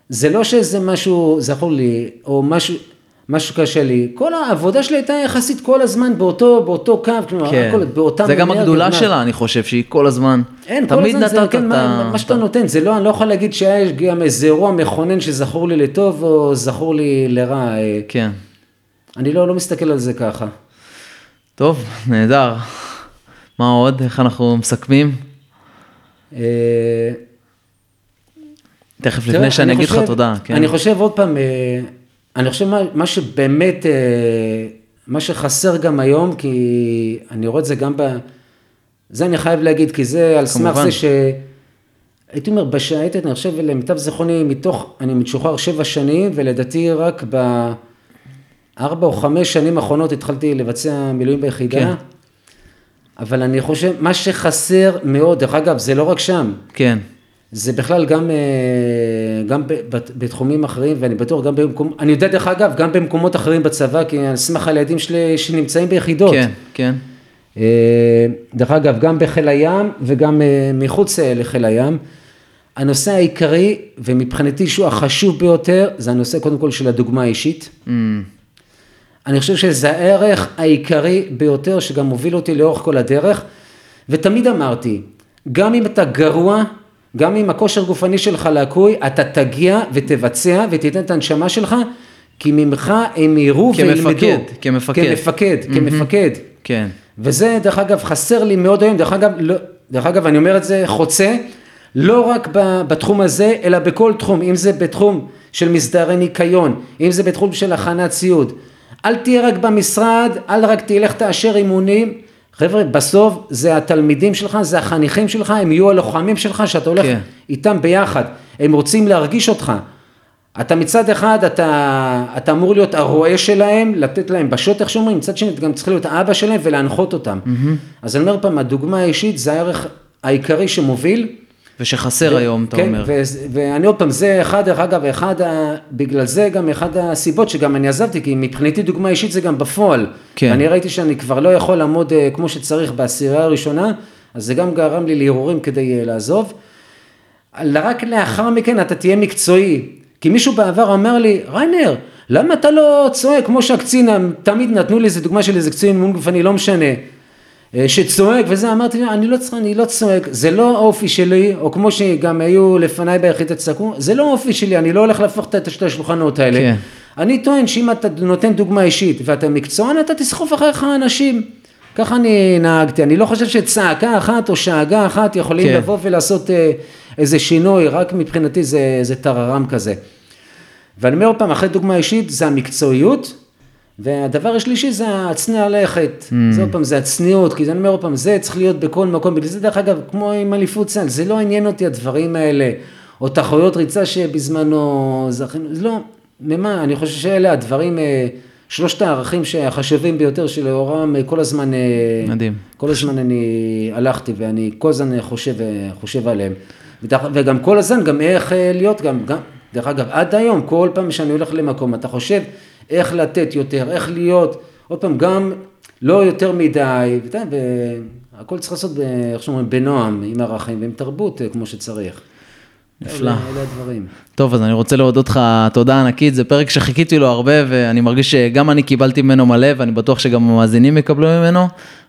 וזה לא שזה משהו זכור לי, או משהו, משהו קשה לי, כל העבודה שלי הייתה יחסית כל הזמן באותו, באותו קו, כלומר, כן. הכל באותם זה גם הגדולה מה- שלה, אני חושב, שהיא כל הזמן. אין, כל תמיד הזמן זה, כן, מה. מה שאתה נותן, זה לא, אני לא יכול להגיד שהיה גם איזה אירוע מכונן שזכור לי לטוב, או זכור לי לרע, אה, כן. אני לא, לא מסתכל על זה ככה. טוב, נהדר. מה עוד? איך אנחנו מסכמים? אה, תכף לפני שאני אני אגיד לך תודה. כן. אני חושב עוד פעם, אה, אני חושב מה, מה שבאמת, אה, מה שחסר גם היום, כי אני רואה את זה גם ב... זה אני חייב להגיד, כי זה על סמך. זה ש... הייתי אומר, בשייטת, אני חושב, למיטב זיכרוני, מתוך, אני משוחרר שבע שנים, ולדעתי רק בארבע או חמש שנים האחרונות התחלתי לבצע מילואים ביחידה. כן. אבל אני חושב, מה שחסר מאוד, דרך אגב, זה לא רק שם, כן. זה בכלל גם, אה, גם בתחומים אחרים, ואני בטוח גם במקום, אני יודע דרך אגב, גם במקומות אחרים בצבא, כי אני אסמך על ילדים שלי שנמצאים ביחידות. כן, כן. אה, דרך אגב, גם בחיל הים וגם אה, מחוץ לחיל הים. הנושא העיקרי, ומבחינתי שהוא החשוב ביותר, זה הנושא קודם כל של הדוגמה האישית. Mm, אני חושב שזה הערך העיקרי ביותר שגם מוביל אותי לאורך כל הדרך, ותמיד אמרתי, גם אם אתה גרוע, גם אם הכושר גופני שלך לקוי, אתה תגיע ותבצע ותיתן את הנשמה שלך, כי ממך הם יראו וילמדו. כמפקד, כמפקד. כמפקד, כמפקד. כן. וזה דרך אגב חסר לי מאוד היום, דרך אגב, לא, דרך אגב אני אומר את זה חוצה, לא רק בתחום הזה, אלא בכל תחום, אם זה בתחום של מסדרי ניקיון, אם זה בתחום של הכנת ציוד. אל תהיה רק במשרד, אל רק תלך תאשר אימונים. חבר'ה, בסוף זה התלמידים שלך, זה החניכים שלך, הם יהיו הלוחמים שלך, שאתה הולך כן. איתם ביחד. הם רוצים להרגיש אותך. אתה מצד אחד, אתה, אתה אמור להיות הרועה שלהם, לתת להם בשוט, איך שאומרים, מצד שני, אתה גם צריך להיות האבא שלהם ולהנחות אותם. אז אני אומר פעם, הדוגמה האישית זה הערך העיקרי שמוביל. ושחסר היום, אתה כן, אומר. ו- ואני עוד פעם, זה אחד, דרך אגב, אחד, ה- בגלל זה גם אחד הסיבות שגם אני עזבתי, כי מבחינתי דוגמה אישית זה גם בפועל. כן. אני ראיתי שאני כבר לא יכול לעמוד אה, כמו שצריך בעשירייה הראשונה, אז זה גם גרם לי להרהורים כדי אה, לעזוב. רק לאחר מכן אתה תהיה מקצועי. כי מישהו בעבר אמר לי, ריינר, למה אתה לא צועק כמו שהקצין, תמיד נתנו לי איזה דוגמה של איזה קצין אימון גופני, לא משנה, שצועק וזה, אמרתי, אני לא, אני לא צועק, זה לא אופי שלי, או כמו שגם היו לפניי ביחידת צעקו, זה לא אופי שלי, אני לא הולך להפוך את שתי השולחנות האלה. כן. אני טוען שאם אתה נותן דוגמה אישית ואתה מקצוען, אתה תסחוף אחריך אנשים. ככה אני נהגתי, אני לא חושב שצעקה אחת או שאגה אחת יכולים כן. לבוא ולעשות אה, איזה שינוי, רק מבחינתי זה, זה טררם כזה. ואני אומר עוד פעם, אחרי דוגמה אישית זה המקצועיות, והדבר השלישי זה הצניע לכת, mm. זה עוד פעם, זה הצניעות, כי אני אומר עוד פעם, זה צריך להיות בכל מקום, בגלל זה דרך אגב, כמו עם אליפות צה"ל, זה לא עניין אותי הדברים האלה, או תחרויות ריצה שבזמנו זכינו, לא, ממה, אני חושב שאלה הדברים, אה, שלושת הערכים החשובים ביותר שלאורם אה, כל הזמן, אה, מדהים, כל הזמן אני הלכתי ואני כל הזמן חושב, חושב עליהם, וגם כל הזמן, גם איך להיות, גם, גם, דרך אגב, עד היום, כל פעם שאני הולך למקום, אתה חושב איך לתת יותר, איך להיות, עוד פעם, גם לא יותר מדי, והכל צריך לעשות, איך שאומרים, בנועם, עם ערכים ועם תרבות כמו שצריך. נפלא. אלה הדברים. טוב, אז אני רוצה להודות לך תודה ענקית, זה פרק שחיכיתי לו הרבה, ואני מרגיש שגם אני קיבלתי ממנו מלא, ואני בטוח שגם המאזינים יקבלו ממנו,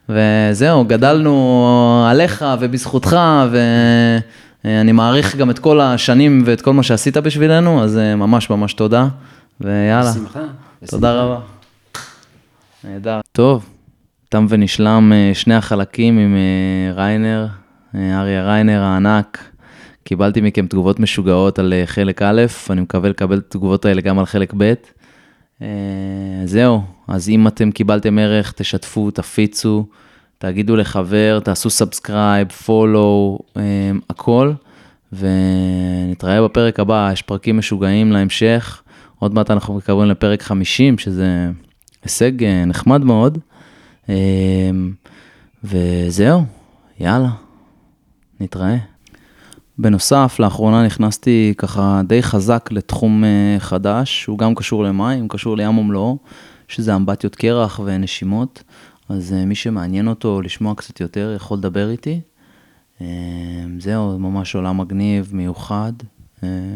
וזהו, גדלנו עליך ובזכותך, ואני מעריך גם את כל השנים ואת כל מה שעשית בשבילנו, אז ממש ממש תודה, ויאללה. בשמחה. תודה רבה. נהדר. טוב, תם ונשלם אה, שני החלקים עם אה, ריינר, אה, אריה ריינר הענק. קיבלתי מכם תגובות משוגעות על חלק א', אני מקווה לקבל את התגובות האלה גם על חלק ב'. זהו, אז אם אתם קיבלתם ערך, תשתפו, תפיצו, תגידו לחבר, תעשו subscribe, follow, הכל, ונתראה בפרק הבא, יש פרקים משוגעים להמשך. עוד מעט אנחנו מקווים לפרק 50, שזה הישג אה, נחמד מאוד. אה, וזהו, יאללה, נתראה. בנוסף, לאחרונה נכנסתי ככה די חזק לתחום אה, חדש, שהוא גם קשור למים, קשור לים ומלואו, שזה אמבטיות קרח ונשימות. אז מי שמעניין אותו לשמוע קצת יותר יכול לדבר איתי. זהו, ממש עולם מגניב, מיוחד.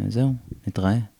זהו, נתראה.